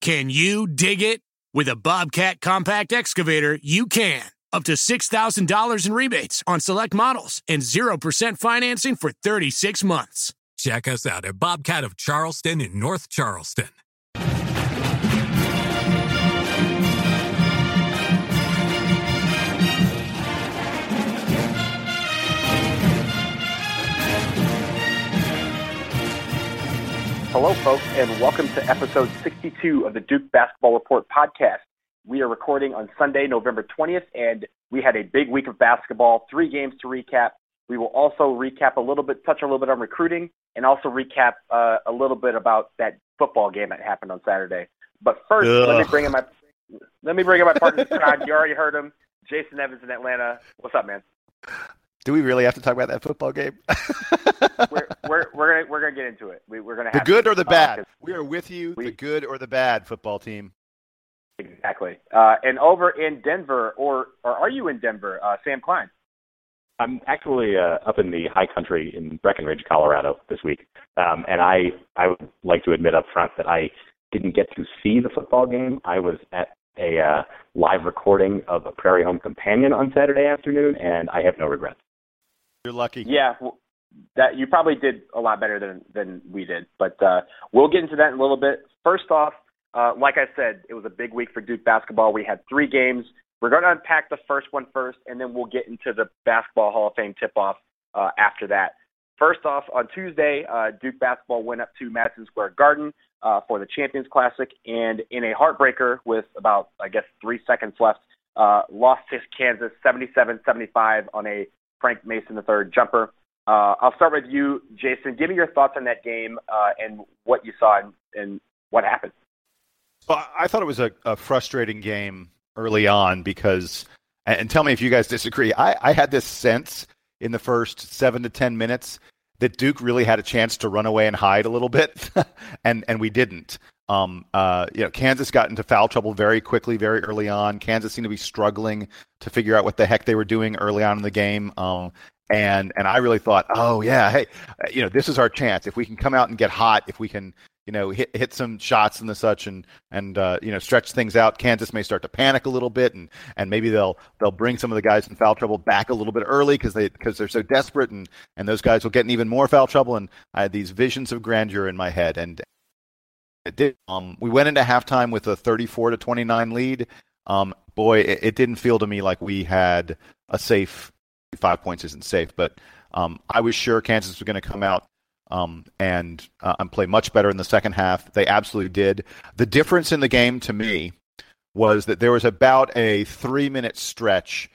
Can you dig it? With a Bobcat compact excavator, you can. Up to $6,000 in rebates on select models and 0% financing for 36 months. Check us out at Bobcat of Charleston in North Charleston. Hello, folks, and welcome to episode 62 of the Duke Basketball Report podcast. We are recording on Sunday, November 20th, and we had a big week of basketball, three games to recap. We will also recap a little bit, touch a little bit on recruiting, and also recap uh, a little bit about that football game that happened on Saturday. But first, Ugh. let me bring in my let me bring in my partner Scott. You already heard him, Jason Evans in Atlanta. What's up, man? Do we really have to talk about that football game? we're, we're, we're gonna we're gonna get into it. We, are gonna the good or the bad. We are with you. We, the good or the bad football team. Exactly. Uh, and over in Denver, or or are you in Denver, uh, Sam Klein? I'm actually uh, up in the high country in Breckenridge, Colorado this week, um, and I I would like to admit up front that I didn't get to see the football game. I was at a uh, live recording of a Prairie Home Companion on Saturday afternoon, and I have no regrets. You're lucky. Yeah, well, that you probably did a lot better than than we did, but uh, we'll get into that in a little bit. First off, uh, like I said, it was a big week for Duke basketball. We had three games. We're going to unpack the first one first, and then we'll get into the Basketball Hall of Fame tip-off uh, after that. First off, on Tuesday, uh, Duke basketball went up to Madison Square Garden uh, for the Champions Classic, and in a heartbreaker with about, I guess, three seconds left, uh, lost to Kansas 77-75 on a Frank Mason III jumper. Uh, I'll start with you, Jason. Give me your thoughts on that game uh, and what you saw and, and what happened. Well, I thought it was a, a, frustrating game early on because, and tell me if you guys disagree. I, I had this sense in the first seven to ten minutes that Duke really had a chance to run away and hide a little bit, and and we didn't. Um, uh, you know, Kansas got into foul trouble very quickly, very early on. Kansas seemed to be struggling to figure out what the heck they were doing early on in the game. Um, and and I really thought, oh yeah, hey, you know, this is our chance. If we can come out and get hot, if we can, you know, hit hit some shots and the such, and and uh, you know, stretch things out, Kansas may start to panic a little bit, and and maybe they'll they'll bring some of the guys in foul trouble back a little bit early because they because they're so desperate, and and those guys will get in even more foul trouble. And I had these visions of grandeur in my head, and it did. Um, we went into halftime with a 34 to 29 lead. Um, boy, it, it, didn't feel to me like we had a safe five points isn't safe, but um, I was sure Kansas was going to come out um, and uh, and play much better in the second half. They absolutely did. The difference in the game to me was that there was about a three minute stretch,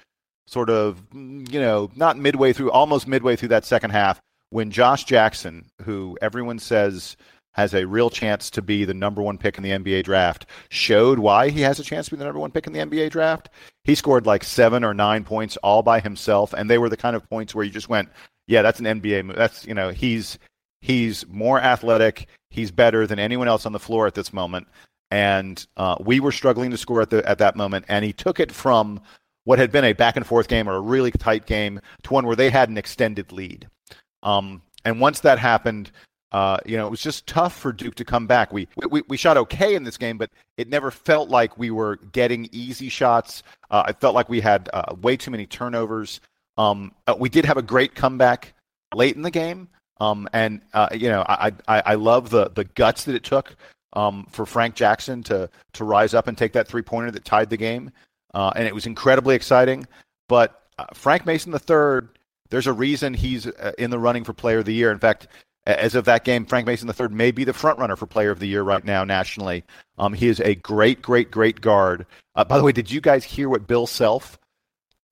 sort of, you know, not midway through, almost midway through that second half, when Josh Jackson, who everyone says has a real chance to be the number one pick in the NBA draft, showed why he has a chance to be the number one pick in the NBA draft. He scored like seven or nine points all by himself, and they were the kind of points where you just went, "Yeah, that's an NBA move. That's you know he's he's more athletic. He's better than anyone else on the floor at this moment." And uh, we were struggling to score at the at that moment, and he took it from what had been a back and forth game or a really tight game to one where they had an extended lead. Um, and once that happened, uh, you know, it was just tough for Duke to come back. We, we we shot okay in this game, but it never felt like we were getting easy shots. Uh, I felt like we had uh, way too many turnovers. Um, uh, we did have a great comeback late in the game, um, and uh, you know, I, I I love the the guts that it took um, for Frank Jackson to to rise up and take that three pointer that tied the game, uh, and it was incredibly exciting. But Frank Mason III, there's a reason he's in the running for Player of the Year. In fact, as of that game, Frank Mason III may be the front runner for Player of the Year right now nationally. Um, he is a great, great, great guard. Uh, by the way, did you guys hear what Bill Self?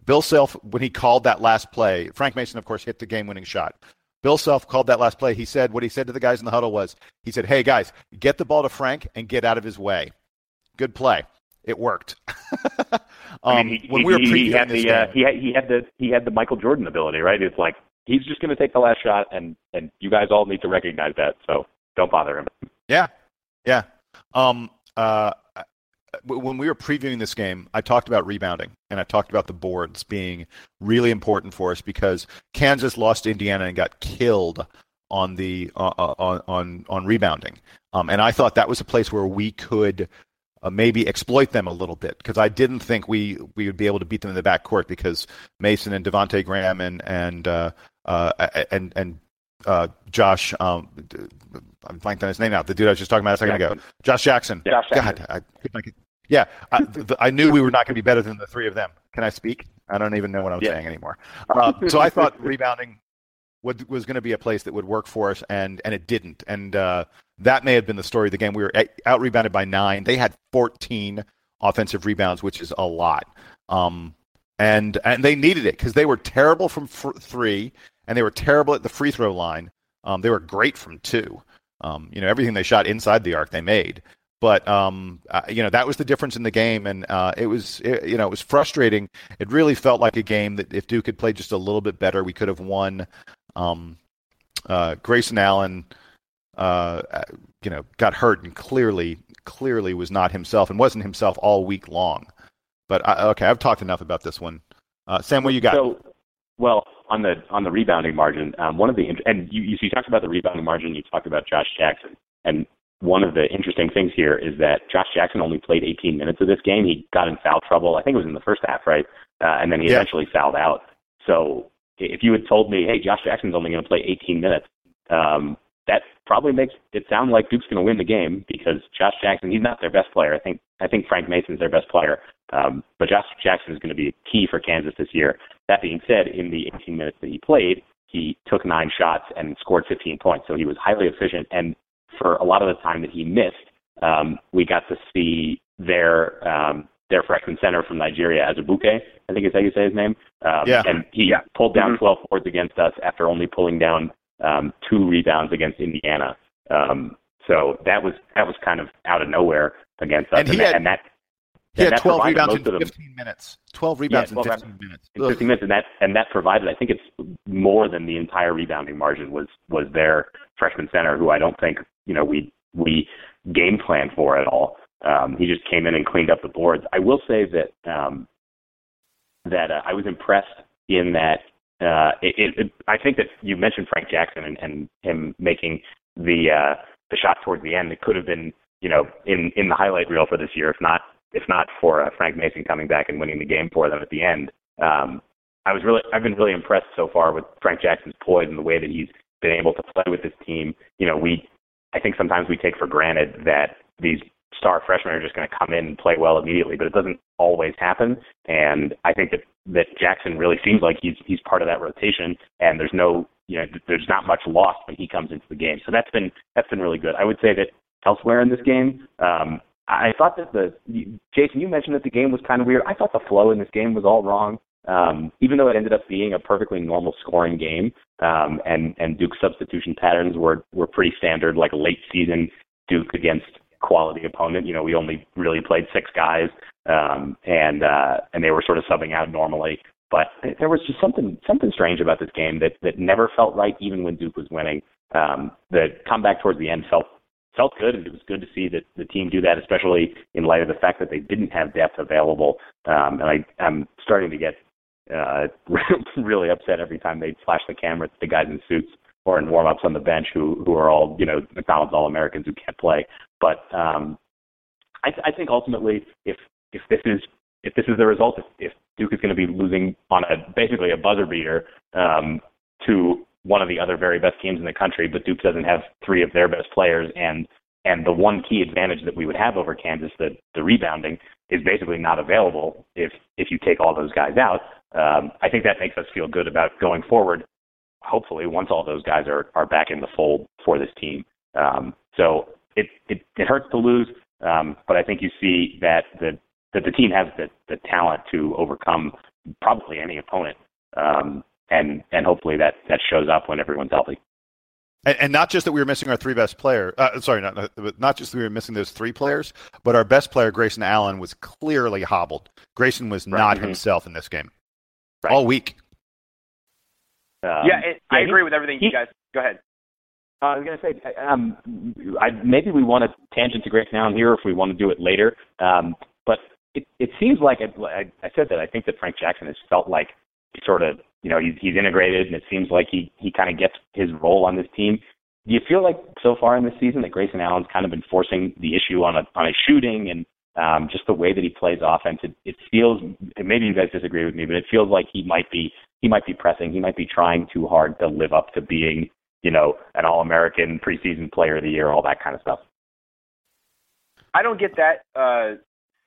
Bill Self, when he called that last play, Frank Mason, of course, hit the game-winning shot. Bill Self called that last play. He said what he said to the guys in the huddle was, he said, "Hey guys, get the ball to Frank and get out of his way. Good play. It worked." um, I mean, he, when we were previewing he had the uh, he had, he had the he had the Michael Jordan ability, right? It's like he's just going to take the last shot, and and you guys all need to recognize that. So don't bother him. Yeah, yeah. Um, uh, when we were previewing this game, I talked about rebounding and I talked about the boards being really important for us because Kansas lost Indiana and got killed on the uh, uh on on on rebounding. Um, and I thought that was a place where we could uh, maybe exploit them a little bit because I didn't think we we would be able to beat them in the backcourt because Mason and Devonte Graham and and uh, uh, and and uh, Josh. Um, I'm blanking on his name now. The dude I was just talking about a second Jackson. ago, Josh Jackson. Josh Jackson. God, I, I, yeah, I, the, I, knew we were not going to be better than the three of them. Can I speak? I don't even know what I'm yeah. saying anymore. Uh, so I thought rebounding would, was going to be a place that would work for us, and and it didn't. And uh, that may have been the story of the game. We were out rebounded by nine. They had 14 offensive rebounds, which is a lot. Um, and and they needed it because they were terrible from f- three, and they were terrible at the free throw line. Um, they were great from two. Um, you know, everything they shot inside the arc they made. But um, uh, you know that was the difference in the game, and uh, it was it, you know it was frustrating. It really felt like a game that if Duke had played just a little bit better, we could have won. Um, uh, Grayson Allen, uh, uh, you know, got hurt and clearly clearly was not himself and wasn't himself all week long. But I, okay, I've talked enough about this one. Uh, Sam, what you got? So, well, on the on the rebounding margin, um, one of the and you you talked about the rebounding margin. You talked about Josh Jackson, and one of the interesting things here is that Josh Jackson only played 18 minutes of this game. He got in foul trouble. I think it was in the first half, right? Uh, and then he yeah. eventually fouled out. So if you had told me, hey, Josh Jackson's only going to play 18 minutes, um, that probably makes it sound like Duke's going to win the game because Josh Jackson, he's not their best player. I think I think Frank Mason's their best player. Um, but Josh Jackson is going to be key for Kansas this year. That being said, in the 18 minutes that he played, he took nine shots and scored 15 points. So he was highly efficient. And for a lot of the time that he missed, um, we got to see their um, their freshman center from Nigeria, Azubuike, I think is how you say his name. Um, yeah. And he yeah. pulled down mm-hmm. 12 boards against us after only pulling down um, two rebounds against Indiana. Um, so that was that was kind of out of nowhere against us, and, and, that, had, and that he had 12 rebounds in 15 minutes. 12 rebounds yeah, 12 in 15 minutes. In 15 minutes, and that and that provided. I think it's more than the entire rebounding margin was was their freshman center, who I don't think you know we we game plan for at all. Um, he just came in and cleaned up the boards. I will say that um, that uh, I was impressed in that. Uh, it, it, it, I think that you mentioned Frank Jackson and, and him making the uh, the shot towards the end. It could have been, you know, in in the highlight reel for this year, if not if not for uh, Frank Mason coming back and winning the game for them at the end. Um, I was really I've been really impressed so far with Frank Jackson's poise and the way that he's been able to play with this team. You know, we I think sometimes we take for granted that these star freshmen are just going to come in and play well immediately, but it doesn't always happen. And I think that that Jackson really seems like he's he's part of that rotation, and there's no you know there's not much lost when he comes into the game. So that's been that's been really good. I would say that elsewhere in this game, um, I thought that the Jason you mentioned that the game was kind of weird. I thought the flow in this game was all wrong. Um, even though it ended up being a perfectly normal scoring game, um, and and Duke's substitution patterns were were pretty standard, like late season Duke against quality opponent. You know, we only really played six guys, um, and uh, and they were sort of subbing out normally. But there was just something something strange about this game that that never felt right, even when Duke was winning. Um, the comeback towards the end felt felt good, and it was good to see that the team do that, especially in light of the fact that they didn't have depth available. Um, and I, I'm starting to get uh, really upset every time they flash the camera at the guys in suits or in warm ups on the bench who who are all you know McDonald's All Americans who can't play. But um, I, I think ultimately, if if this is if this is the result, if, if Duke is going to be losing on a basically a buzzer beater um, to one of the other very best teams in the country, but Duke doesn't have three of their best players, and and the one key advantage that we would have over Kansas, the the rebounding, is basically not available if if you take all those guys out. Um, I think that makes us feel good about going forward. Hopefully, once all those guys are are back in the fold for this team. Um, so it, it it hurts to lose, um, but I think you see that the that the team has the the talent to overcome probably any opponent. Um, and and hopefully that that shows up when everyone's healthy. And, and not just that we were missing our three best players. Uh, sorry, not not just that we were missing those three players, but our best player, Grayson Allen, was clearly hobbled. Grayson was right. not mm-hmm. himself in this game right. all week. Um, yeah, it, I agree with everything he, you guys. Go ahead. Uh, I was going to say, um, I, maybe we want to tangent to Grayson Allen here if we want to do it later. Um, but it, it seems like I, I said that I think that Frank Jackson has felt like sort of you know he's he's integrated and it seems like he he kind of gets his role on this team. do you feel like so far in this season that Grayson Allen's kind of been forcing the issue on a on a shooting and um, just the way that he plays offense? It, it feels maybe you guys disagree with me, but it feels like he might be he might be pressing, he might be trying too hard to live up to being you know an All American preseason Player of the Year, all that kind of stuff. I don't get that. Uh,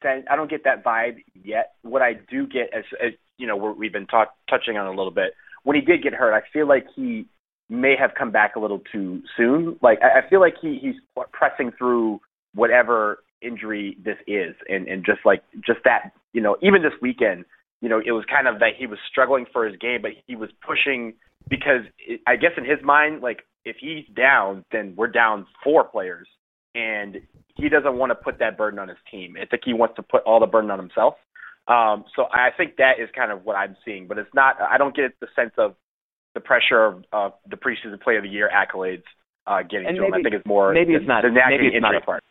sense, I don't get that vibe yet. What I do get, as, as you know, we're, we've been talk, touching on a little bit. When he did get hurt, I feel like he may have come back a little too soon. Like I, I feel like he he's pressing through whatever injury this is, and and just like just that, you know, even this weekend, you know, it was kind of that he was struggling for his game, but he was pushing because it, I guess in his mind, like if he's down, then we're down four players, and he doesn't want to put that burden on his team. I think he wants to put all the burden on himself. Um, so I think that is kind of what I'm seeing, but it's not. I don't get the sense of the pressure of uh, the preseason Player of the Year accolades uh, getting and to maybe, him. I think it's more maybe the, it's not the maybe it's not a, part.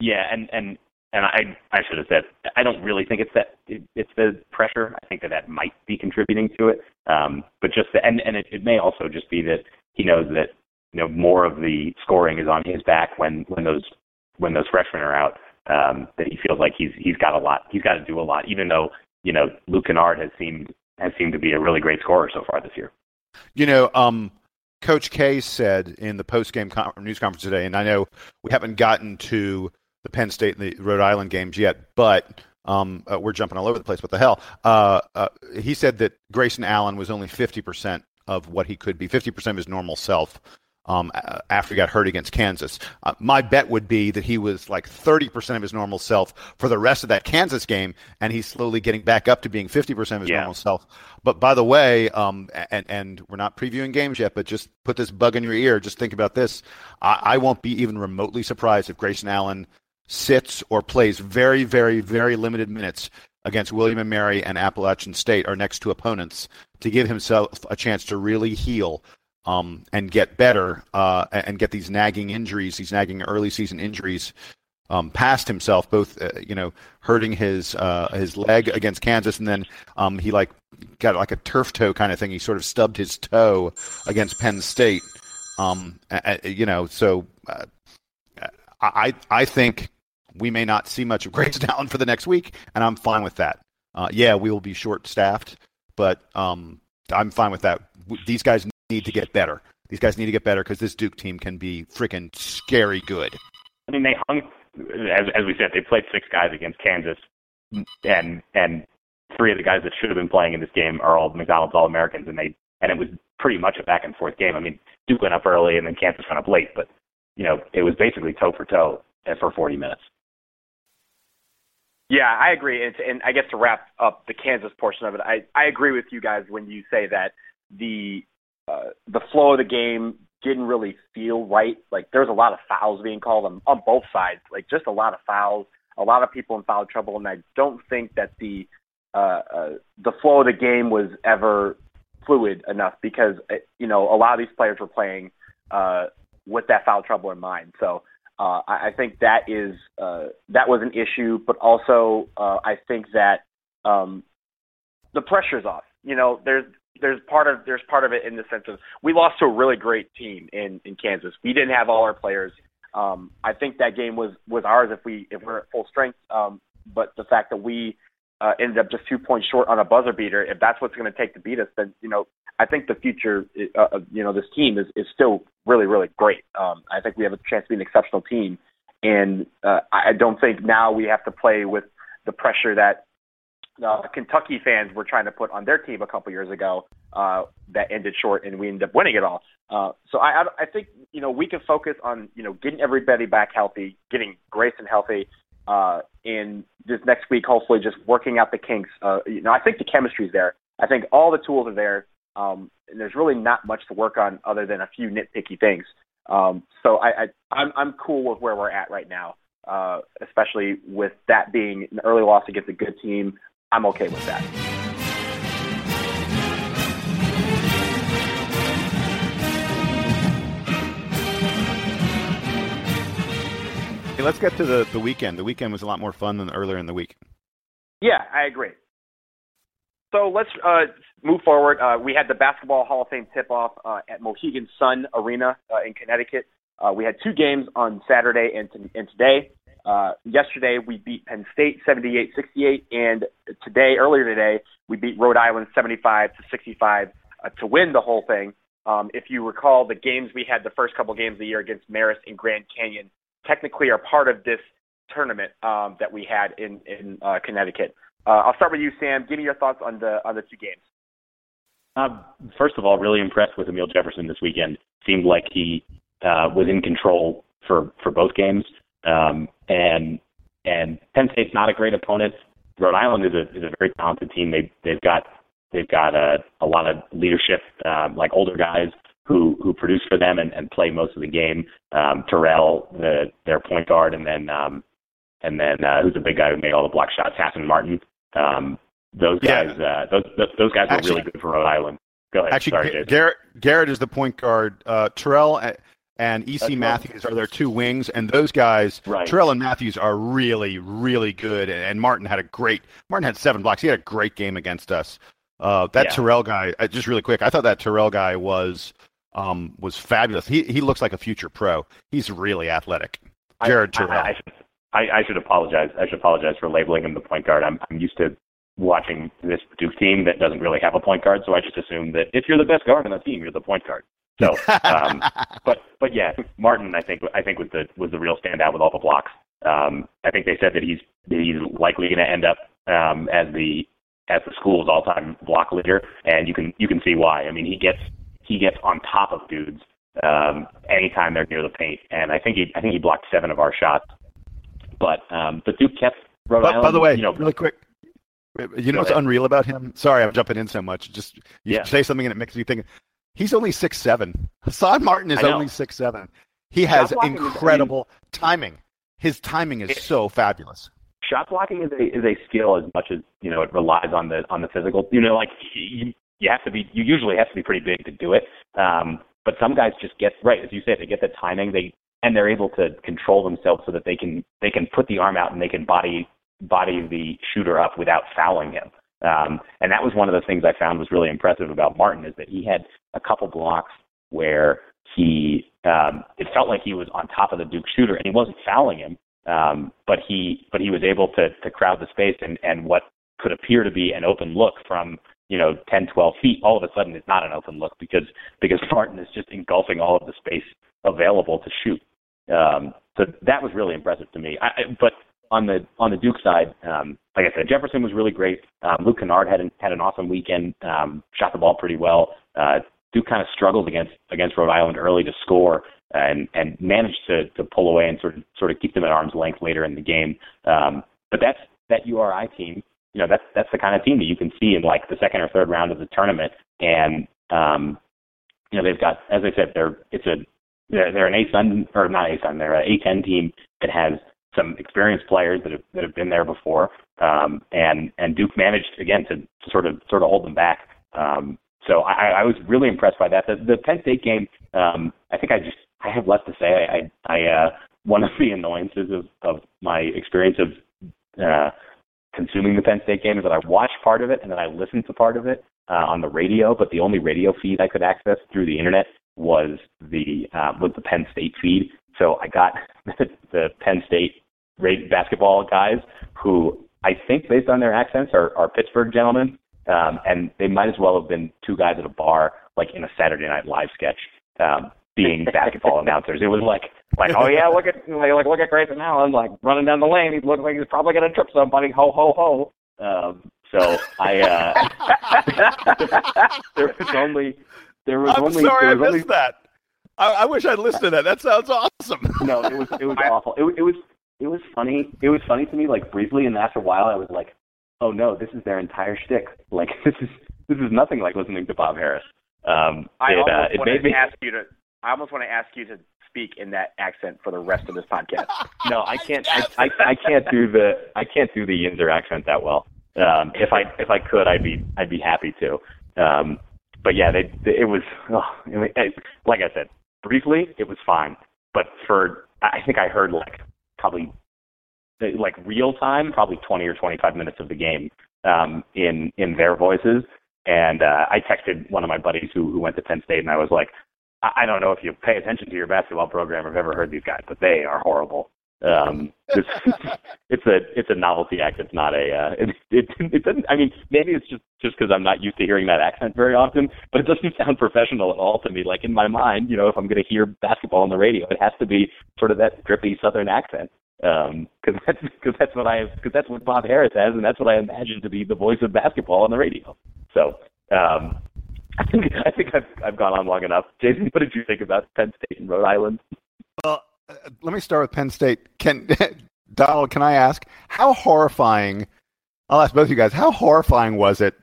Yeah, and and and I I should have said I don't really think it's that it, it's the pressure. I think that that might be contributing to it. Um, but just the, and and it, it may also just be that he knows that you know more of the scoring is on his back when when those when those freshmen are out. Um, that he feels like he's he's got a lot. He's got to do a lot, even though you know Luke Kennard has seemed has seemed to be a really great scorer so far this year. You know, um, Coach K said in the post-game con- news conference today, and I know we haven't gotten to the Penn State and the Rhode Island games yet, but um, uh, we're jumping all over the place. What the hell? Uh, uh, he said that Grayson Allen was only 50% of what he could be, 50% of his normal self um, after he got hurt against Kansas. Uh, my bet would be that he was like 30% of his normal self for the rest of that Kansas game, and he's slowly getting back up to being 50% of his yeah. normal self. But by the way, um, and, and we're not previewing games yet, but just put this bug in your ear. Just think about this. I, I won't be even remotely surprised if Grayson Allen sits or plays very, very, very limited minutes against William and Mary and Appalachian State, our next two opponents, to give himself a chance to really heal um, and get better uh, and get these nagging injuries, these nagging early season injuries um, past himself, both uh, you know hurting his uh, his leg against Kansas, and then um, he like got like a turf toe kind of thing. He sort of stubbed his toe against Penn State. Um, you know, so uh, I I think we may not see much of Grayson Allen for the next week, and I'm fine with that. Uh, yeah, we will be short staffed, but um, I'm fine with that. These guys need to get better. These guys need to get better because this Duke team can be freaking scary good. I mean, they hung as as we said, they played six guys against Kansas, and and three of the guys that should have been playing in this game are all McDonald's All Americans, and they and it was pretty much a back and forth game. I mean, Duke went up early, and then Kansas went up late, but you know, it was basically toe for toe for 40 minutes. Yeah, I agree. And, and I guess to wrap up the Kansas portion of it, I, I agree with you guys when you say that the uh, the flow of the game didn't really feel right. Like there was a lot of fouls being called on, on both sides, like just a lot of fouls, a lot of people in foul trouble, and I don't think that the uh, uh, the flow of the game was ever fluid enough because uh, you know a lot of these players were playing uh, with that foul trouble in mind. So uh, I, I think that is uh, that was an issue, but also uh, I think that um, the pressure's off. You know, there's there's part of there's part of it in the sense of we lost to a really great team in in Kansas. We didn't have all our players. Um, I think that game was was ours if we if we're at full strength. Um, but the fact that we uh, ended up just two points short on a buzzer beater, if that's what's going to take to beat us, then you know I think the future, uh, you know, this team is is still really really great. Um, I think we have a chance to be an exceptional team, and uh, I don't think now we have to play with the pressure that uh, Kentucky fans were trying to put on their team a couple years ago uh, that ended short, and we ended up winning it all. Uh, so I, I think you know we can focus on you know getting everybody back healthy, getting Grayson healthy, uh, in this next week. Hopefully, just working out the kinks. Uh, you know, I think the chemistry's there. I think all the tools are there, um, and there's really not much to work on other than a few nitpicky things. Um, so I, I I'm I'm cool with where we're at right now. Uh, especially with that being an early loss against a good team, I'm okay with that. Hey, let's get to the, the weekend. The weekend was a lot more fun than earlier in the week. Yeah, I agree. So let's uh, move forward. Uh, we had the Basketball Hall of Fame tip-off uh, at Mohegan Sun Arena uh, in Connecticut. Uh, we had two games on Saturday and, t- and today. Uh, yesterday we beat Penn State 78-68, and today, earlier today, we beat Rhode Island 75 to 65 uh, to win the whole thing. Um, if you recall, the games we had the first couple games of the year against Marist and Grand Canyon technically are part of this tournament um, that we had in in uh, Connecticut. Uh, I'll start with you, Sam. Give me your thoughts on the on the two games. Uh, first of all, really impressed with Amile Jefferson this weekend. Seemed like he uh, was in control for for both games. Um, and and Penn State's not a great opponent. Rhode Island is a is a very talented team. They they've got they've got a a lot of leadership, um, like older guys who who produce for them and, and play most of the game. Um, Terrell, the their point guard, and then um, and then uh, who's the big guy who made all the block shots, Hassan Martin. Um, those guys, yeah. uh, those those guys were actually, really good for Rhode Island. Go ahead. Actually, Sorry, Garrett Garrett is the point guard. Uh, Terrell and EC That's Matthews right. are their two wings, and those guys, right. Terrell and Matthews, are really, really good. And Martin had a great. Martin had seven blocks. He had a great game against us. Uh, that yeah. Terrell guy, uh, just really quick, I thought that Terrell guy was um, was fabulous. He he looks like a future pro. He's really athletic. Jared I, Terrell. I, I, I should apologize. I should apologize for labeling him the point guard. I'm I'm used to watching this Duke team that doesn't really have a point guard, so I just assume that if you're the best guard on the team, you're the point guard. So, um, but but yeah, Martin, I think I think was the was the real standout with all the blocks. Um, I think they said that he's he's likely going to end up um, as the as the school's all-time block leader, and you can you can see why. I mean, he gets he gets on top of dudes um, anytime they're near the paint, and I think he I think he blocked seven of our shots. But um, but Duke kept Rhode but, Island. By the way, you know, really quick, you know what's unreal about him? Sorry, I'm jumping in so much. Just you yeah. say something and it makes me think. He's only six seven. Hassan Martin is only six seven. He has incredible is, timing. His timing is it, so fabulous. Shot blocking is a is a skill as much as you know it relies on the on the physical. You know, like you, you have to be you usually have to be pretty big to do it. Um, but some guys just get right as you said they get the timing they and they're able to control themselves so that they can they can put the arm out and they can body body the shooter up without fouling him. Um, and that was one of the things I found was really impressive about Martin is that he had a couple blocks where he um, it felt like he was on top of the Duke shooter and he wasn't fouling him, um, but he but he was able to to crowd the space and and what could appear to be an open look from you know 10 12 feet all of a sudden it's not an open look because because Martin is just engulfing all of the space available to shoot. Um, so that was really impressive to me. I, but on the on the Duke side, um, like I said, Jefferson was really great. Um, Luke Kennard had an, had an awesome weekend, um, shot the ball pretty well. Uh, Duke kind of struggled against against Rhode Island early to score and and managed to to pull away and sort of sort of keep them at arm's length later in the game. Um, but that's that URI team. You know, that's that's the kind of team that you can see in like the second or third round of the tournament. And um, you know, they've got, as I said, they're it's a they're, they're an A-Sun or not A-Sun, they're an A10 team that has some experienced players that have that have been there before, um, and and Duke managed again to, to sort of sort of hold them back. Um, so I, I was really impressed by that. The, the Penn State game, um, I think I just I have less to say. I I, uh, one of the annoyances of of my experience of uh, consuming the Penn State game is that I watched part of it and then I listened to part of it uh, on the radio, but the only radio feed I could access through the internet was the uh, was the Penn State feed. So I got the Penn State basketball guys who I think, based on their accents, are, are Pittsburgh gentlemen, um, and they might as well have been two guys at a bar, like in a Saturday Night Live sketch, um, being basketball announcers. It was like, like, oh yeah, look at like look at Grayson Allen, like running down the lane. He looks like he's probably gonna trip somebody. Ho ho ho. Um, so I uh, there was only there was I'm only sorry there was I missed only, that. I, I wish I'd listened to that. That sounds awesome. no, it was it was awful. It, it was it was funny. It was funny to me, like briefly, and after a while, I was like, "Oh no, this is their entire shtick. Like this is this is nothing like listening to Bob Harris." Um, I it, almost uh, it want to me... ask you to. I almost want to ask you to speak in that accent for the rest of this podcast. no, I can't. I, I I can't do the I can't do the Yinzer accent that well. Um, if I if I could, I'd be I'd be happy to. Um, but yeah, they, they it was oh, it, like I said briefly, it was fine. But for I think I heard like probably like real time, probably 20 or 25 minutes of the game um, in in their voices. And uh, I texted one of my buddies who who went to Penn State, and I was like, I, I don't know if you pay attention to your basketball program or have ever heard these guys, but they are horrible. Um, it's, it's a it's a novelty act. It's not a uh, it, it it doesn't. I mean, maybe it's just just because I'm not used to hearing that accent very often, but it doesn't sound professional at all to me. Like in my mind, you know, if I'm going to hear basketball on the radio, it has to be sort of that drippy Southern accent. Um, because that's because that's what I because that's what Bob Harris has, and that's what I imagine to be the voice of basketball on the radio. So, um, I think I think I've I've gone on long enough. Jason, what did you think about Penn State and Rhode Island? Well, uh, let me start with Penn State. Can Donald? Can I ask how horrifying? I'll ask both of you guys. How horrifying was it?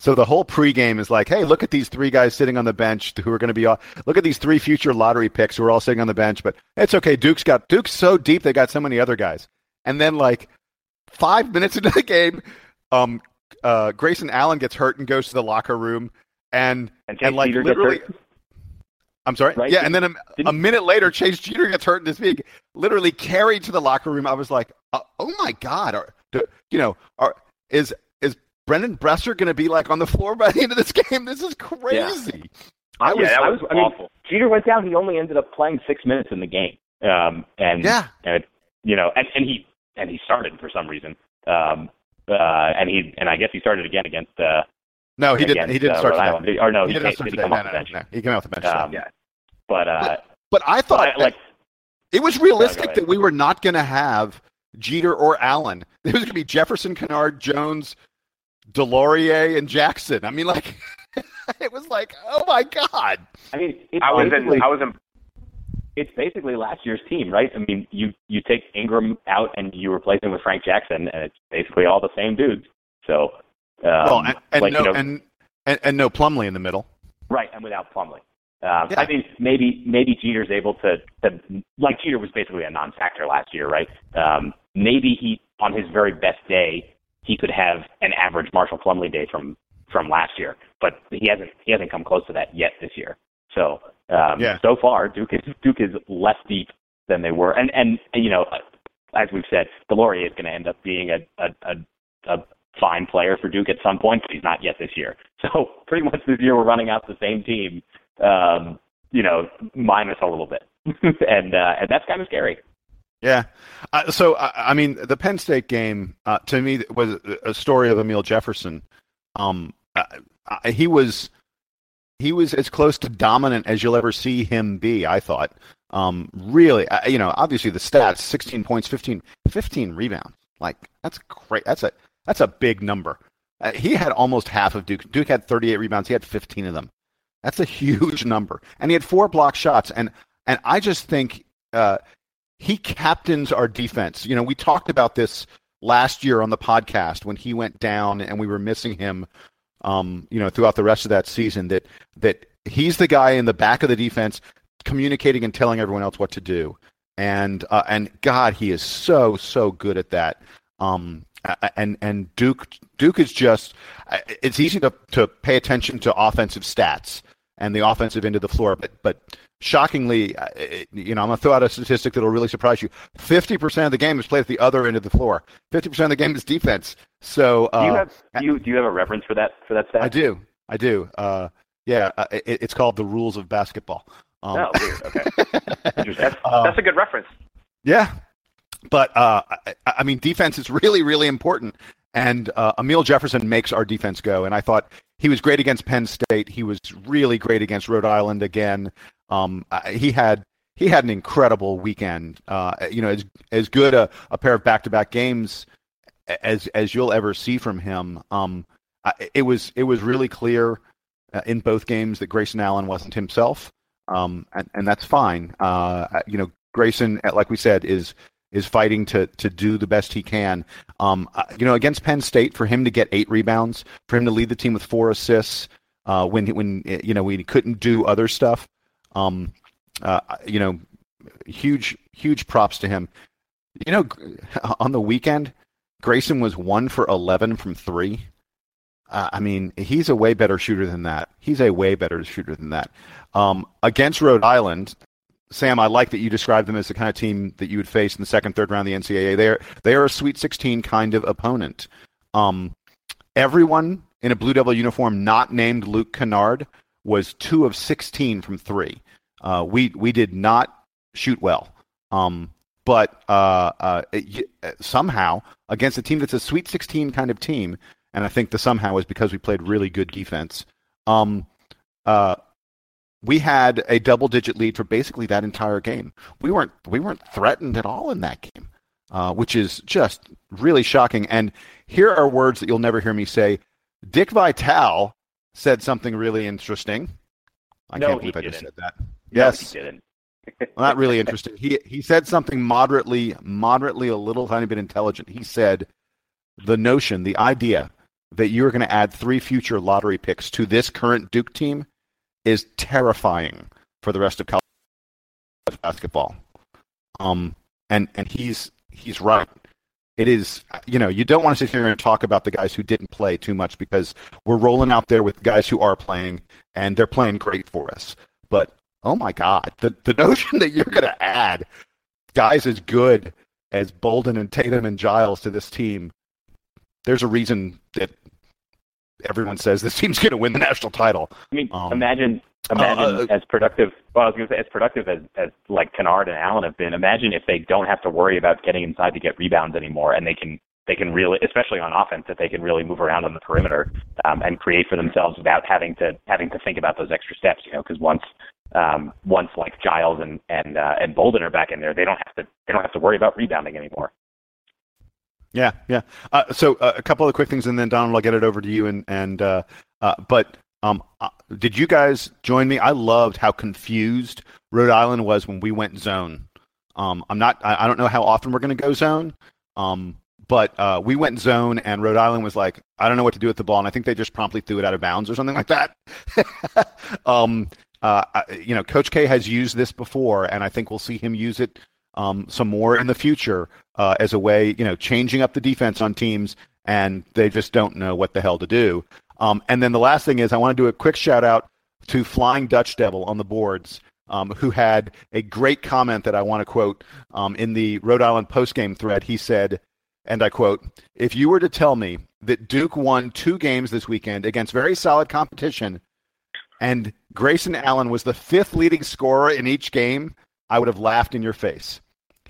So the whole pregame is like, hey, look at these three guys sitting on the bench who are going to be. Off look at these three future lottery picks who are all sitting on the bench. But it's okay. Duke's got Duke's so deep they got so many other guys. And then like five minutes into the game, um, uh, Grayson Allen gets hurt and goes to the locker room, and And, and like Jeter gets literally. hurt? I'm sorry. Right? Yeah, and then a, a minute later, Chase Jeter gets hurt in this big, literally carried to the locker room. I was like, uh, "Oh my god!" Are, do, you know, are, is Brennan Besser going to be like on the floor by the end of this game? This is crazy. I was, yeah, that I was, was- I mean, awful. Jeter went down. He only ended up playing six minutes in the game. Um, and yeah, and you know, and, and he and he started for some reason. Um, uh, and he and I guess he started again against uh, no, he didn't. He didn't uh, start Rhode today. Or no, he he, didn't came, start did he come No, off no, the bench? no. He came off the bench. Um, Yeah. But uh, But I thought I- like it was realistic ahead. that we were not going to have Jeter or Allen. It was going to be Jefferson, Kennard, Jones, DeLaurier, and Jackson. I mean, like, it was like, oh my god. I mean, it's I was basically, in. I was in. it's basically last year's team, right? I mean, you you take Ingram out and you replace him with Frank Jackson, and it's basically all the same dudes. So, um, well, and, and like no, you know, and, and and no Plumlee in the middle. right, and without Plumlee, Um, Yeah. I mean, maybe maybe Jeter's able to, to like Jeter was basically a non-factor last year, right? Um, maybe he on his very best day he could have an average Marshall Plumlee day from from last year, but he hasn't he hasn't come close to that yet this year. So um, Yeah. so far Duke is Duke is less deep than they were, and and you know as we've said, DeLaurier is going to end up being a a, a a fine player for Duke at some point, but he's not yet this year. So pretty much this year we're running out the same team, um, you know, minus a little bit, and uh, and that's kind of scary. Yeah. Uh, so, I, I mean, the Penn State game uh, to me was a story of Amile Jefferson. Um, he was he was as close to dominant as you'll ever see him be. I thought. Um, really, you know, obviously the stats: 16 points, 15, 15 rebounds. Like that's great. That's a that's a big number. Uh, he had almost half of Duke. Duke had 38 rebounds. He had 15 of them. That's a huge number, and he had four block shots. And and I just think uh, he captains our defense. You know, we talked about this last year on the podcast when he went down and we were missing him. Um, you know, throughout the rest of that season, that that he's the guy in the back of the defense communicating and telling everyone else what to do. And uh, and God, he is so so good at that. Um, and and Duke Duke is just it's easy to to pay attention to offensive stats and the offensive end of the floor, but but shockingly, uh, you know, I'm gonna throw out a statistic that'll really surprise you. Fifty percent of the game is played at the other end of the floor. Fifty percent of the game is defense. So uh, Do you have do you do you have a reference for that for that stat? I do, I do. Uh, yeah, uh, it, it's called the rules of basketball. Um, Oh, weird. Okay. That's, Uh, that's a good reference. Yeah, but uh, I, I mean, defense is really, really important, and uh, Amile Jefferson makes our defense go. And I thought he was great against Penn State. He was really great against Rhode Island again. Um, he had he had an incredible weekend. Uh, you know, as as good a, a pair of back to back games as as you'll ever see from him. Um, it was it was really clear uh, in both games that Grayson Allen wasn't himself, um, and, and that's fine. Uh, you know, Grayson, like we said, is is fighting to to do the best he can. Um, uh, you know, against Penn State, for him to get eight rebounds, for him to lead the team with four assists, uh, when when uh, you know we couldn't do other stuff. Um, uh, you know, huge huge props to him. You know, on the weekend, Grayson was one for eleven from three. Uh, I mean, he's a way better shooter than that. He's a way better shooter than that. Um, against Rhode Island, Sam, I like that you described them as the kind of team that you would face in the second, third round of the NCAA. They're they are a Sweet 16 kind of opponent. Um, everyone in a Blue Devil uniform not named Luke Kennard was two of 16 from three. Uh, we we did not shoot well. Um, but uh, uh, it, somehow against a team that's a Sweet 16 kind of team, and I think the somehow is because we played really good defense. Um, uh, we had a double-digit lead for basically that entire game. We weren't we weren't threatened at all in that game, uh, which is just really shocking. And here are words that you'll never hear me say. Dick Vitale said something really interesting. I no, can't believe I just said that. No, yes, he didn't. well, not really interesting. He he said something moderately, moderately a little tiny bit intelligent. He said the notion, the idea that you're going to add three future lottery picks to this current Duke team is terrifying for the rest of college basketball. Um, and and he's he's right. It is, you know, you don't want to sit here and talk about the guys who didn't play too much because we're rolling out there with guys who are playing and they're playing great for us. But oh my God, the the notion that you're going to add guys as good as Bolden and Tatum and Giles to this team, there's a reason that everyone says this team's going to win the national title. I mean, Um, imagine imagine uh, as productive. Well, I was going to say as productive as as like Kennard and Allen have been. Imagine if they don't have to worry about getting inside to get rebounds anymore, and they can they can really, especially on offense, that they can really move around on the perimeter um, and create for themselves without having to having to think about those extra steps. You know, because once um, once like Giles and and uh, and Bolden are back in there, they don't have to they don't have to worry about rebounding anymore. Yeah, yeah. Uh, so uh, a couple of quick things, and then Donald, I'll get it over to you. And and uh, uh, but um, uh, did you guys join me? I loved how confused Rhode Island was when we went zone. Um, I'm not. I, I don't know how often we're going to go zone. Um, but uh, we went zone, and Rhode Island was like, I don't know what to do with the ball, and I think they just promptly threw it out of bounds or something like that. um, you know, Coach K has used this before, and I think we'll see him use it um, some more in the future uh, as a way, you know, changing up the defense on teams, and they just don't know what the hell to do. Um, and then the last thing is, I want to do a quick shout out to Flying Dutch Devil on the boards, um, who had a great comment that I want to quote um, in the Rhode Island postgame thread. He said, and I quote, If you were to tell me that Duke won two games this weekend against very solid competition and Grayson Allen was the fifth leading scorer in each game, I would have laughed in your face.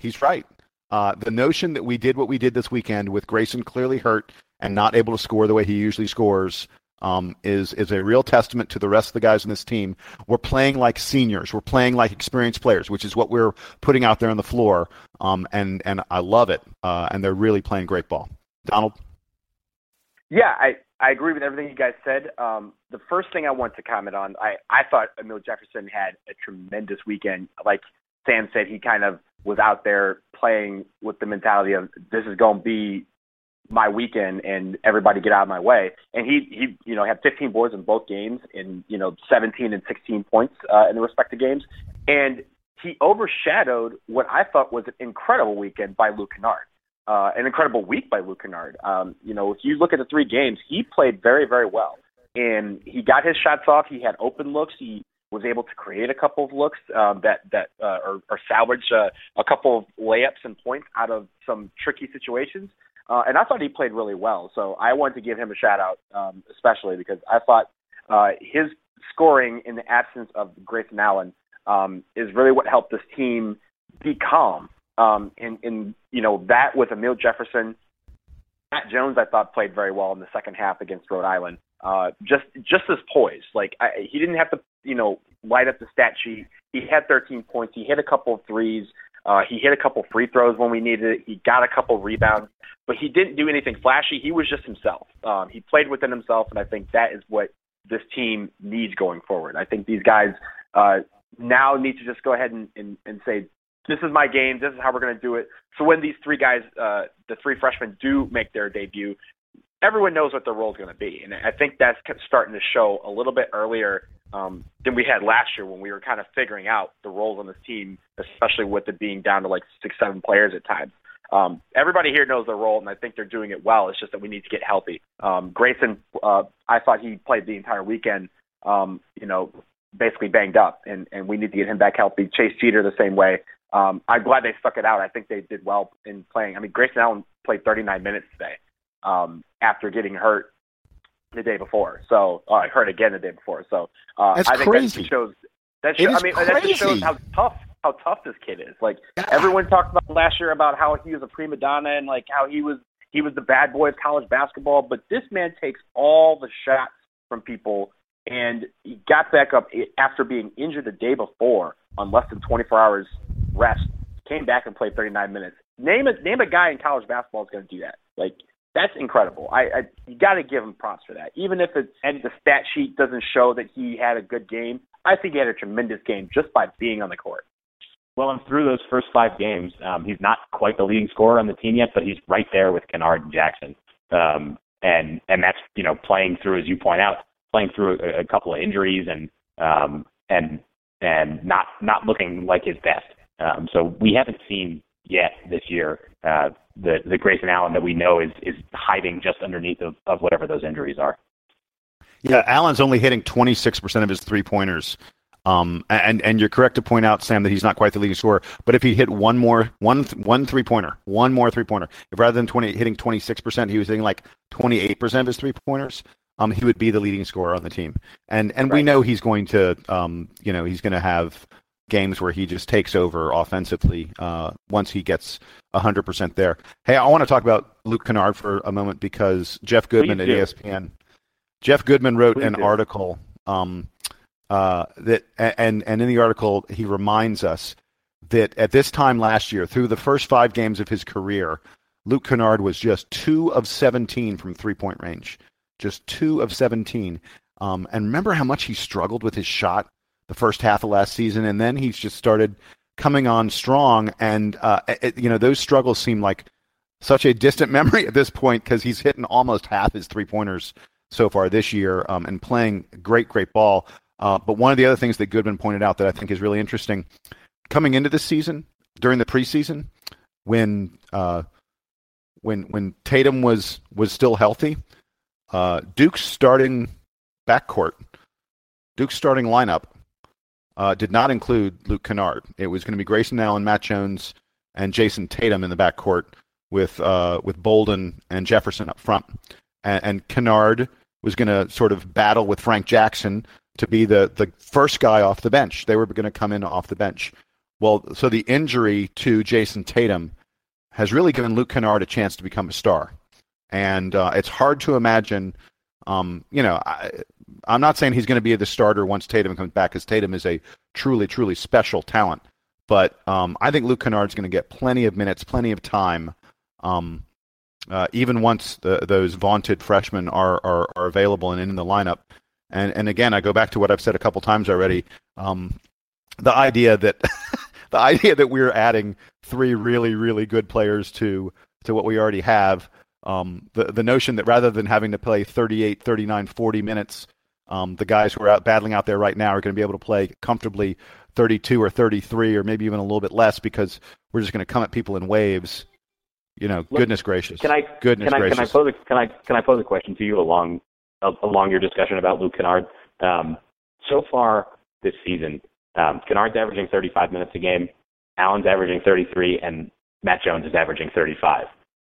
He's right. Uh, the notion that we did what we did this weekend with Grayson clearly hurt and not able to score the way he usually scores um, is is a real testament to the rest of the guys in this team. We're playing like seniors. We're playing like experienced players, which is what we're putting out there on the floor. Um, and and I love it. Uh, and they're really playing great ball. Donald. Yeah, I, I agree with everything you guys said. Um, the first thing I want to comment on, I, I thought Amile Jefferson had a tremendous weekend. Like Sam said, he kind of was out there playing with the mentality of this is going to be my weekend and everybody get out of my way. And he, he you know, had 15 boards in both games in, you know, 17 and 16 points uh, in the respective games. And he overshadowed what I thought was an incredible weekend by Luke Kennard uh, an incredible week by Luke Kennard. Um, you know, if you look at the three games, he played very, very well. And he got his shots off. He had open looks. He was able to create a couple of looks um, that that uh, or, or salvage uh, a couple of layups and points out of some tricky situations. Uh, and I thought he played really well. So I wanted to give him a shout out, um, especially because I thought uh, his scoring in the absence of Grayson Allen um, is really what helped this team be calm um, and, and you know that with Amile Jefferson, Matt Jones, I thought played very well in the second half against Rhode Island. Uh, just just as poise, like I, he didn't have to you know light up the stat sheet. He had 13 points. He hit a couple of threes. Uh, he hit a couple free throws when we needed it. He got a couple rebounds, but he didn't do anything flashy. He was just himself. Um, he played within himself, and I think that is what this team needs going forward. I think these guys uh, now need to just go ahead and, and, and say, this is my game. This is how we're going to do it. So when these three guys, uh, the three freshmen, do make their debut, everyone knows what their role is going to be, and I think that's starting to show a little bit earlier um, than we had last year when we were kind of figuring out the roles on this team, especially with it being down to like six, seven players at times. Um, everybody here knows their role, and I think they're doing it well. It's just that we need to get healthy. Um, Grayson, uh, I thought he played the entire weekend. Um, you know, basically banged up, and and we need to get him back healthy. Chase Jeter the same way. Um, I'm glad they stuck it out. I think they did well in playing. I mean, Grayson Allen played 39 minutes today um, after getting hurt the day before. So uh, I heard again the day before. So uh, That's I think crazy. that shows. That shows, I mean, that just shows how tough how tough this kid is. Like everyone talked about last year about how he was a prima donna and like how he was he was the bad boy of college basketball. But this man takes all the shots from people, and he got back up after being injured the day before on less than 24 hours rest. Came back and played 39 minutes. Name a name a guy in college basketball is going to do that. Like that's incredible. I, I you got to give him props for that. Even if it's and the stat sheet doesn't show that he had a good game, I think he had a tremendous game just by being on the court. Well, and through those first five games, um, he's not quite the leading scorer on the team yet, but he's right there with Kennard and Jackson. Um, and and that's you know playing through, as you point out, playing through a, a couple of injuries and um, and and not not looking like his best. Um, so we haven't seen yet this year uh, the the Grayson Allen that we know is is hiding just underneath of, of whatever those injuries are. Yeah, Allen's only hitting 26% of his three pointers. Um, and and you're correct to point out, Sam, that he's not quite the leading scorer. But if he hit one more one one three pointer, one more three pointer, if rather than 20 hitting 26%, he was hitting like 28% of his three pointers, um, he would be the leading scorer on the team. And and we know he's going to, um, you know, he's going to have games where he just takes over offensively uh, once he gets 100% there. Hey, I want to talk about Luke Kennard for a moment because Jeff Goodman at. ESPN, Jeff Goodman wrote Please an do. article um, uh, that, and and in the article he reminds us that at this time last year, through the first five games of his career, Luke Kennard was just two of 17 from three point range, just two of 17. Um, and remember how much he struggled with his shot the first half of last season, and then he's just started coming on strong. And uh, it, you know those struggles seem like such a distant memory at this point because he's hitting almost half his three pointers so far this year um, and playing great, great ball. Uh, but one of the other things that Goodman pointed out that I think is really interesting coming into this season during the preseason when uh, when when Tatum was was still healthy, uh, Duke's starting backcourt, Duke's starting lineup uh, did not include Luke Kennard. It was going to be Grayson Allen, Matt Jones, and Jayson Tatum in the backcourt with uh, with Bolden and Jefferson up front, and, and Kennard was going to sort of battle with Frank Jackson to be the the first guy off the bench. They were going to come in off the bench. Well, so the injury to Jayson Tatum has really given Luke Kennard a chance to become a star, and uh, it's hard to imagine. Um, you know, I, I'm not saying he's going to be the starter once Tatum comes back, because Tatum is a truly, truly special talent. But um, I think Luke Kennard's going to get plenty of minutes, plenty of time, um, uh, even once the, those vaunted freshmen are, are, are available and in the lineup. And, and again, I go back to what I've said a couple times already. Um, the idea that the idea that we're adding three really, really good players to to what we already have. Um, the the notion that rather than having to play 38, 39, 40 minutes, um, the guys who are out battling out there right now are going to be able to play comfortably 32 or 33 or maybe even a little bit less because we're just going to come at people in waves. You know, Look, goodness gracious. Can I Goodness can I gracious. can I pose a, can I can I pose a question to you along along your discussion about Luke Kennard? Um, so far this season, um, Kennard's averaging 35 minutes a game. Allen's averaging 33, and Matt Jones is averaging 35.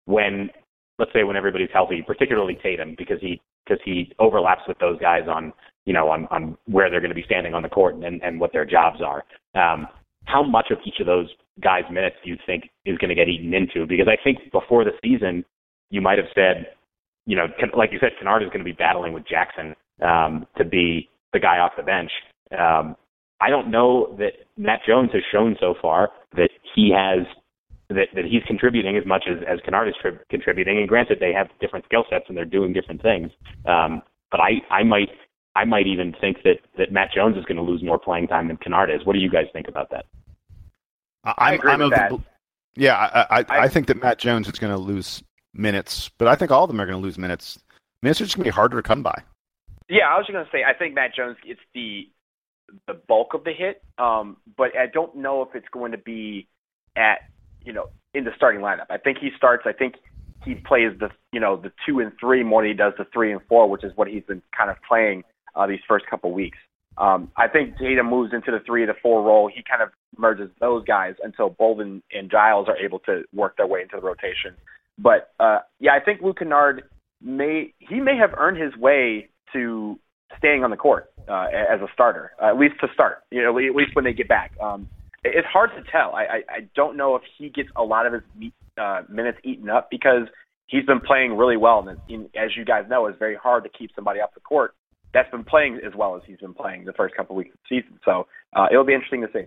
When let's say when everybody's healthy, particularly Tatum, because he because he overlaps with those guys on you know on on where they're going to be standing on the court and and what their jobs are. Um, how much of each of those guys' minutes do you think is going to get eaten into? Because I think before the season, you might have said, you know, like you said, Kennard is going to be battling with Jackson um, to be the guy off the bench. Um, I don't know that Matt Jones has shown so far that he has that, that he's contributing as much as, as Kennard is tri- contributing. And granted, they have different skill sets and they're doing different things. Um, but I, I might I might even think that, that Matt Jones is going to lose more playing time than Kennard is. What do you guys think about that? I, I I'm, agree I'm with of the that. bel- yeah, I, I, I, I- think that Matt Jones is going to lose minutes, but I think all of them are going to lose minutes. Minutes are just going to be harder to come by. Yeah, I was just gonna say I think Matt Jones gets the the bulk of the hit, um, but I don't know if it's going to be at you know in the starting lineup. I think he starts. I think he plays the you know the two and three more than he does the three and four, which is what he's been kind of playing uh, these first couple weeks. Um, I think Tatum moves into the three to four role. He kind of merges those guys until Bolden and Giles are able to work their way into the rotation. But uh, yeah, I think Luke Kennard may he may have earned his way to staying on the court uh, as a starter, uh, at least to start. You know, at least when they get back. Um, it's hard to tell. I, I, I don't know if he gets a lot of his meet, uh, minutes eaten up because he's been playing really well, and in, as you guys know, it's very hard to keep somebody off the court that's been playing as well as he's been playing the first couple of weeks of the season. So uh, it'll be interesting to see.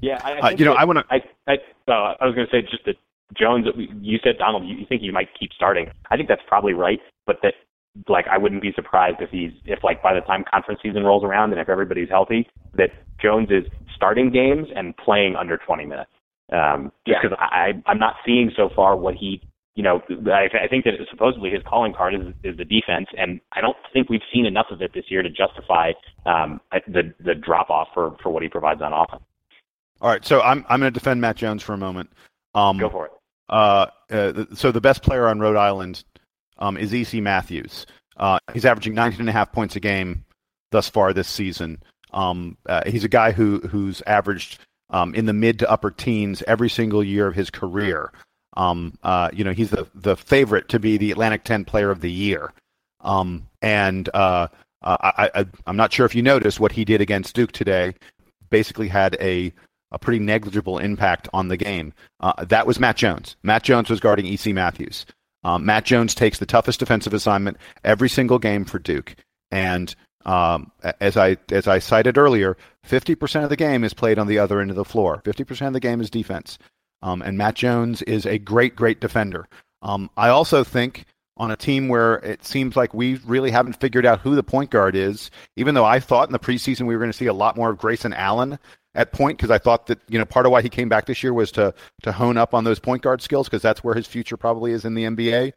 Yeah, I, I uh, you know, that, I want to. I I, uh, I was going to say just that Jones. You said Donald. You, you think you might keep starting? I think that's probably right, but that like I wouldn't be surprised if he's if like by the time conference season rolls around and if everybody's healthy that Jones is starting games and playing under 20 minutes. Um, just because yeah. I I'm not seeing so far what he you know I, I think that supposedly his calling card is is the defense and I don't think we've seen enough of it this year to justify um the the drop off for for what he provides on offense. All right, so I'm I'm going to defend Matt Jones for a moment. Um, Go for it. Uh, uh, so the best player on Rhode Island um, is EC Matthews. Uh, he's averaging 19 and a half points a game thus far this season. Um, uh, he's a guy who who's averaged um, in the mid to upper teens every single year of his career. Um, uh, you know, he's the the favorite to be the Atlantic 10 Player of the Year. Um, and uh, I, I, I'm not sure if you noticed what he did against Duke today. Basically, had a a pretty negligible impact on the game. Uh, that was Matt Jones. Matt Jones was guarding EC Matthews. Um, Matt Jones takes the toughest defensive assignment every single game for Duke, and um, as I as I cited earlier, 50% of the game is played on the other end of the floor. 50% of the game is defense, um, and Matt Jones is a great great defender. Um, I also think on a team where it seems like we really haven't figured out who the point guard is, even though I thought in the preseason we were going to see a lot more of Grayson Allen at point because I thought that you know part of why he came back this year was to to hone up on those point guard skills because that's where his future probably is in the NBA.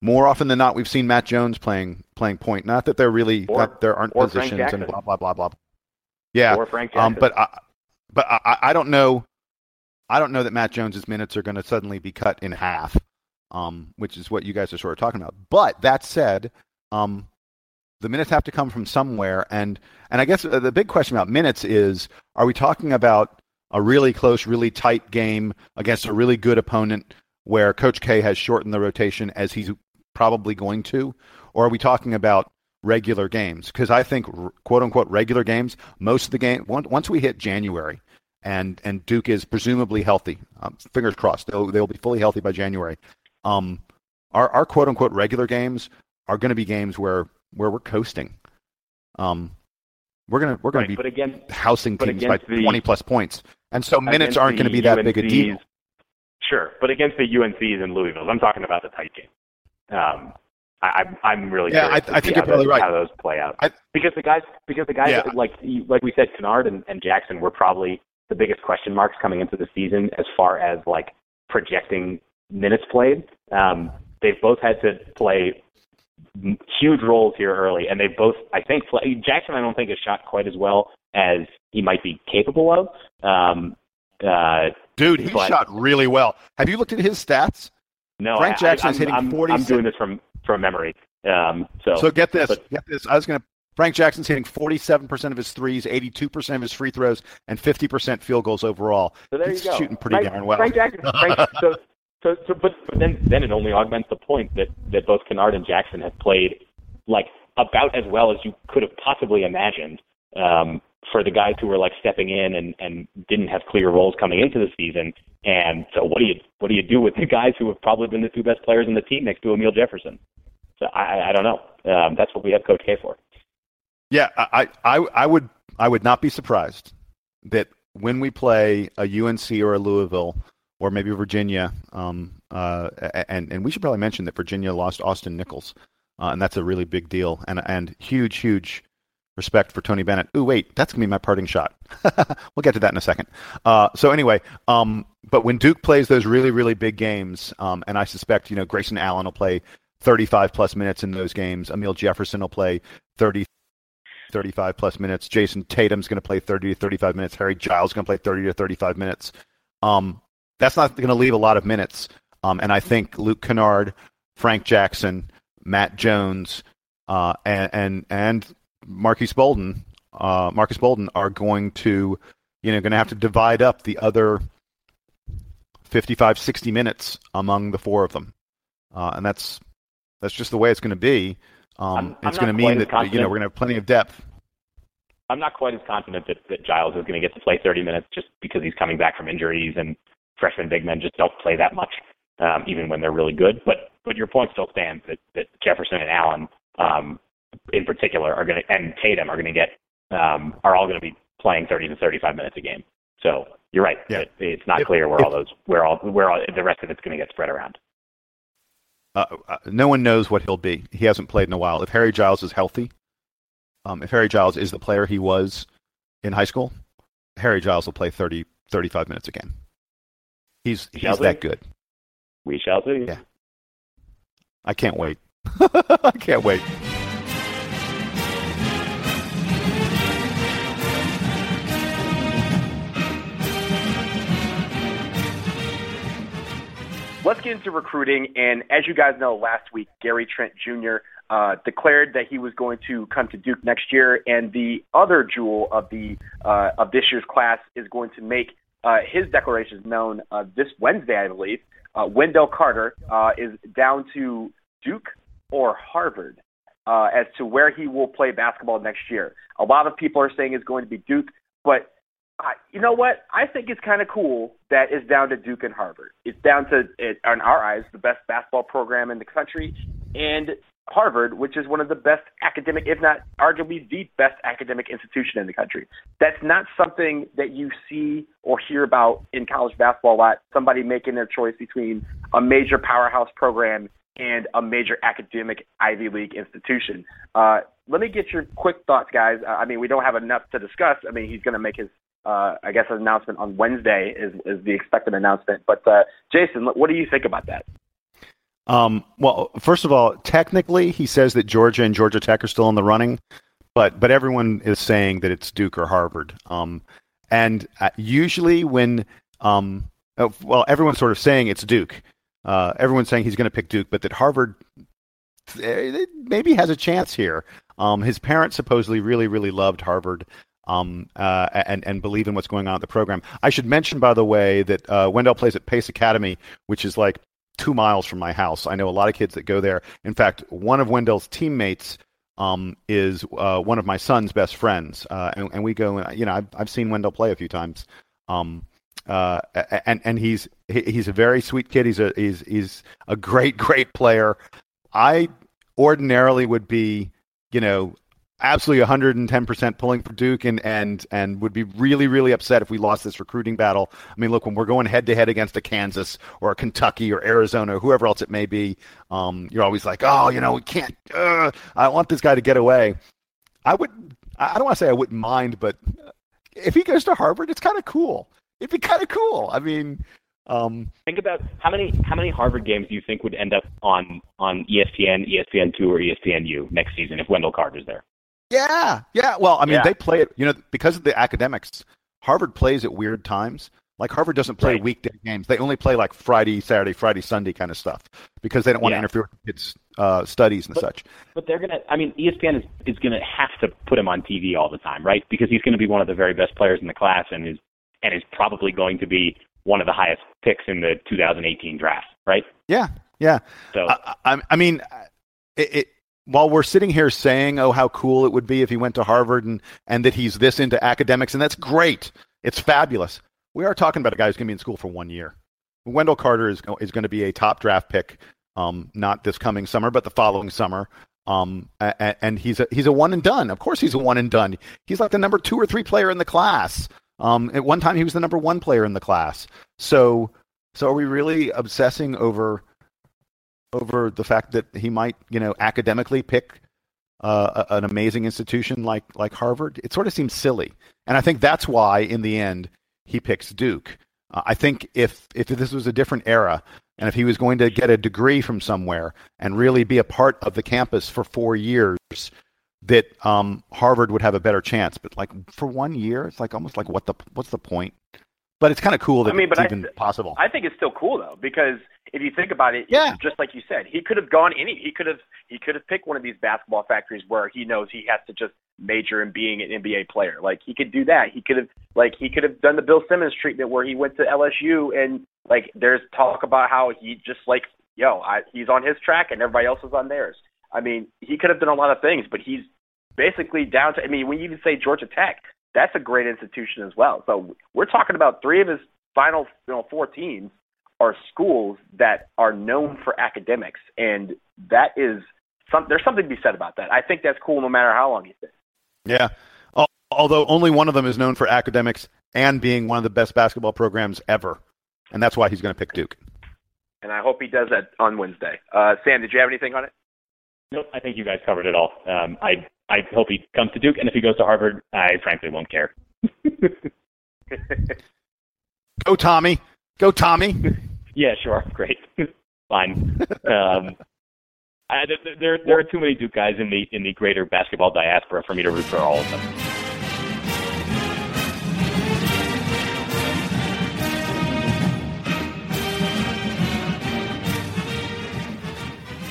More often than not, we've seen Matt Jones playing playing point. Not that there really or, that there aren't positions and blah blah blah blah. Yeah, or Frank um, but I, but I, I don't know. I don't know that Matt Jones's minutes are going to suddenly be cut in half, um, which is what you guys are sort of talking about. But that said, um, the minutes have to come from somewhere. And and I guess the big question about minutes is: Are we talking about a really close, really tight game against a really good opponent, where Coach K has shortened the rotation as he's probably going to, or are we talking about regular games? Because I think quote unquote regular games, most of the game once we hit January. And and Duke is presumably healthy. Um, fingers crossed, they'll they'll be fully healthy by January. Um, our our quote unquote regular games are going to be games where where we're coasting. Um, we're gonna we're gonna right, be but again, housing teams by the, twenty plus points, and so minutes aren't going to be that UNCs, big a deal. Sure, but against the UNCs and Louisville, I'm talking about the tight game. Um, I, I'm really yeah. I, I think you're probably those, right. How those play out I, because the guys because the guys yeah. like like we said, Kennard and, and Jackson were probably the biggest question marks coming into the season as far as like projecting minutes played. Um, they've both had to play huge roles here early, and they both, I think, play, Jackson. I don't think has shot quite as well as he might be capable of. Um, uh, Dude, he but, shot really well. Have you looked at his stats? No, Frank Jackson I, is hitting I'm, 40. I'm doing this from from memory. Um, so so get this, but, get this. I was going to. Frank Jackson's hitting 47% of his threes, 82% of his free throws, and 50% field goals overall. So there He's you go. shooting pretty Frank, darn well. Frank Jackson. Frank, so, so, so, but, but then, then it only augments the point that that both Kennard and Jackson have played like about as well as you could have possibly imagined um, for the guys who were like stepping in and, and didn't have clear roles coming into the season. And so what do you what do you do with the guys who have probably been the two best players in the team next to Amile Jefferson? So I, I don't know. Um, that's what we have Coach K for. Yeah, I, I, I would I would not be surprised that when we play a UNC or a Louisville or maybe Virginia, um, uh, and and we should probably mention that Virginia lost Austin Nichols, uh, and that's a really big deal, and and huge huge respect for Tony Bennett. Ooh, wait, that's gonna be my parting shot. we'll get to that in a second. Uh, so anyway, um, but when Duke plays those really really big games, um, and I suspect you know Grayson Allen will play 35 plus minutes in those games. Amile Jefferson will play 30 35 plus minutes. Jayson Tatum's going to play 30 to 35 minutes. Harry Giles going to play 30 to 35 minutes. Um, that's not going to leave a lot of minutes. Um, and I think Luke Kennard, Frank Jackson, Matt Jones, uh, and, and and Bolden, uh, Marques Bolden are going to, you know, going to have to divide up the other 55, 60 minutes among the four of them. Uh, and that's That's just the way it's going to be. Um, I'm- I'm it's going to mean that as you know we're going to have plenty of depth. I'm not quite as confident that, that Giles is going to get to play 30 minutes just because he's coming back from injuries and freshman big men just don't play that much, um, even when they're really good. But but your point still stands that, that Jefferson and Allen, um, in particular, are going to and Tatum are going to get um, are all going to be playing 30 to 35 minutes a game. So you're right. Yeah. It, it's not If- clear where if- all those where all where all, the rest of it's going to get spread around. Uh, uh, no one knows what he'll be. He hasn't played in a while. If Harry Giles is healthy, um, if Harry Giles is the player he was in high school, Harry Giles will play 30, 35 minutes a game. He's he's we? that good. We shall see. Yeah. I can't wait. I can't wait. Let's get into recruiting. And as you guys know, last week, Gary Trent Jr. Uh, declared that he was going to come to Duke next year, and the other jewel of the uh, of this year's class is going to make uh, his declaration is known uh, this Wednesday, I believe. Uh, Wendell Carter uh, is down to Duke or Harvard uh, as to where he will play basketball next year. A lot of people are saying it's going to be Duke, but I, you know what? I think it's kind of cool that it's down to Duke and Harvard. It's down to, it, in our eyes, the best basketball program in the country, and Harvard, which is one of the best academic, if not arguably the best academic institution in the country. That's not something that you see or hear about in college basketball a lot. Somebody making their choice between a major powerhouse program and a major academic Ivy League institution. Uh, let me get your quick thoughts, guys. I mean, we don't have enough to discuss. I mean, he's going to make his, uh, I guess, an announcement on Wednesday is, is the expected announcement. But uh, Jason, what do you think about that? Um, well, first of all, technically, he says that Georgia and Georgia Tech are still in the running, but but everyone is saying that it's Duke or Harvard. Um, and uh, usually when um, uh, well, everyone's sort of saying it's Duke. Uh, everyone's saying he's going to pick Duke, but that Harvard maybe has a chance here. Um, his parents supposedly really, really loved Harvard. Um, uh, and and believe in what's going on at the program. I should mention, by the way, that uh, Wendell plays at Pace Academy, which is like two miles from my house. I know a lot of kids that go there. In fact, one of Wendell's teammates um, is uh, one of my son's best friends, uh, and, and we go. You know, I've, I've seen Wendell play a few times, um, uh, and and he's he's a very sweet kid. He's a he's he's a great great player. I ordinarily would be, you know, absolutely 110% pulling for Duke and, and, and would be really, really upset if we lost this recruiting battle. I mean, look, when we're going head to head against a Kansas or a Kentucky or Arizona or whoever else it may be, um, you're always like, oh, you know, we can't, uh, I want this guy to get away. I would, I don't want to say I wouldn't mind, but if he goes to Harvard, it's kind of cool. It'd be kind of cool. I mean, um, Think about how many how many Harvard games do you think would end up on on ESPN, ESPN two, or ESPNU next season if Wendell Carter's there? Yeah, yeah. Well, I mean, Yeah. they play it. You know, because of the academics, Harvard plays at weird times. Like Harvard doesn't play Right. weekday games; they only play like Friday, Saturday, Friday, Sunday kind of stuff because they don't want to interfere with kids' uh, studies and But- such. But they're gonna. I mean, ESPN is is gonna have to put him on TV all the time, right? Because he's gonna be one of the very best players in the class, and is and is probably going to be one of the highest picks in the 2018 draft, right? Yeah, yeah. So I, I, I mean, it, it, while we're sitting here saying, "Oh, how cool it would be if he went to Harvard and and that he's this into academics," and that's great. It's fabulous. We are talking about a guy who's going to be in school for one year. Wendell Carter is is going to be a top draft pick, um, not this coming summer, but the following summer. Um, and, and he's a he's a one and done. Of course, he's a one and done. He's like the number two or three player in the class. Um, at one time, he was the number one player in the class. So, so are we really obsessing over over the fact that he might, you know, academically pick uh, an amazing institution like like Harvard? It sort of seems silly, and I think that's why, in the end, he picks Duke. Uh, I think if if this was a different era, and if he was going to get a degree from somewhere and really be a part of the campus for four years, that um, Harvard would have a better chance. But like for one year, it's like almost like what the what's the point? But it's kind of cool that I mean, but it's I- even possible. I think it's still cool though because if you think about it, Yeah. just like you said, he could have gone any. He could have he could have picked one of these basketball factories where he knows he has to just major in being an NBA player. Like he could do that. He could have like he could have done the Bill Simmons treatment where he went to LSU and like there's talk about how he just like yo, I, he's on his track and everybody else is on theirs. I mean, he could have done a lot of things, but he's basically down to. I mean, when you even say Georgia Tech, that's a great institution as well. So we're talking about three of his final, you know, four teams are schools that are known for academics, and that is some. There's something to be said about that. I think that's cool, no matter how long he's been. Yeah. Although only one of them is known for academics and being one of the best basketball programs ever, and that's why he's going to pick Duke. And I hope he does that on Wednesday. Uh, Sam, did you have anything on it? Nope, I think you guys covered it all. Um, I I hope he comes to Duke, and if he goes to Harvard, I frankly won't care. Go Tommy. Go Tommy. yeah, sure, great, fine. Um, I, there, there are too many Duke guys in the in the greater basketball diaspora for me to root for all of them.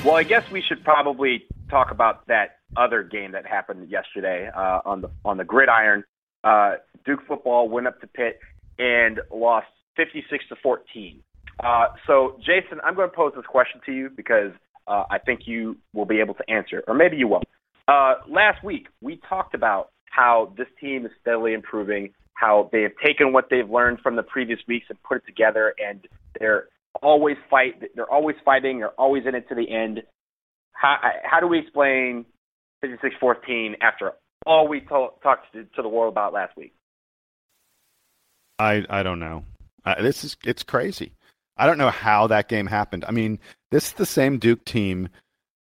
Well, I guess we should probably talk about that other game that happened yesterday uh, on the on the gridiron. Uh, Duke football went up to Pitt and lost 56 to 14. Uh, so, Jason, I'm going to pose this question to you because uh, I think you will be able to answer, or maybe you won't. Uh, last week, we talked about how this team is steadily improving, how they have taken what they've learned from the previous weeks and put it together, and they're always fight. They're always fighting. They're always in it to the end. How how do we explain 56-14 after all we to- talked to, to, the world about last week? I I don't know. Uh, this is it's crazy. I don't know how that game happened. I mean, this is the same Duke team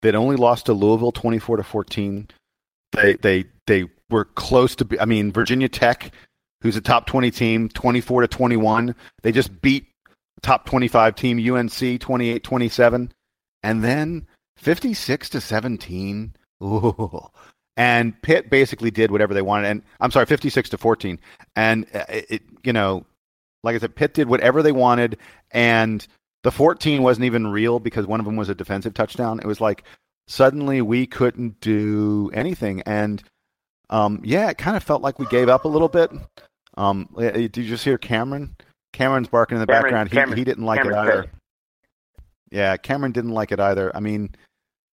that only lost to Louisville 24 to 14. They they they were close to I mean, Virginia Tech, who's a top 20 team, 24 to 21. They just beat top 25 team UNC 28-27 and then 56 to 17. Ooh. And Pitt basically did whatever they wanted and I'm sorry 56 to 14 and uh, it, it you know like I said Pitt did whatever they wanted and the 14 wasn't even real because one of them was a defensive touchdown. It was like suddenly we couldn't do anything and um, yeah, it kind of felt like we gave up a little bit. Um, did you just hear Cameron? Cameron's barking in the Cameron, background. He, Cameron, he didn't like Cameron it either. Yeah, Cameron didn't like it either. I mean,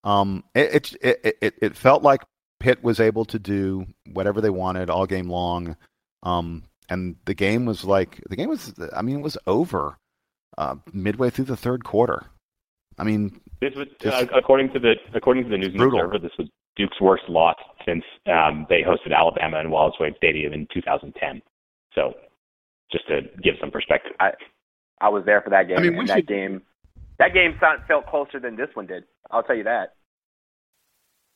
um, it, it, it, it, it felt like Pitt was able to do whatever they wanted all game long. Um, and the game was like, the game was, I mean, it was over uh, midway through the third quarter. I mean, this was uh, according to the according to the News brutal. Observer, this was Duke's worst loss since um, they hosted Alabama in Wallace Wade Stadium in 2010. So, just to give some perspective, I I was there for that game. I mean, and we that should- game that game felt closer than this one did. I'll tell you that.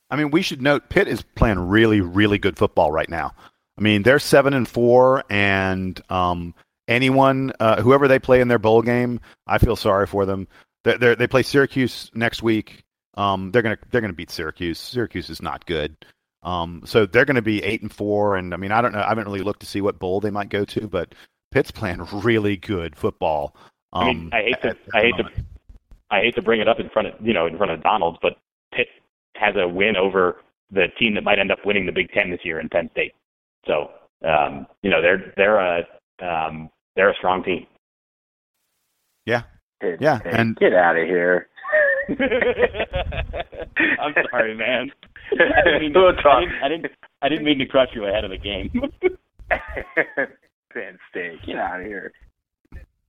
I mean, we should note Pitt is playing really, really good football right now. I mean, they're seven and four, and um, anyone, uh, whoever they play in their bowl game, I feel sorry for them. They're, they're, they play Syracuse next week. Um, they're gonna they're gonna beat Syracuse. Syracuse is not good. Um, so they're going to be eight and four, and I mean, I don't know. I haven't really looked to see what bowl they might go to, but Pitt's playing really good football. Um, I mean, I hate to at- at I the hate to moment. I hate to bring it up in front of you know in front of Donald's, but Pitt has a win over the team that might end up winning the Big Ten this year in Penn State. So um, you know they're they're a um, they're a strong team. Yeah, Hey, Yeah, hey, and- get out of here. I'm sorry, man. I didn't, mean to, We'll I, didn't, I didn't I didn't mean to crush you ahead of the game. Penn State, get out of here.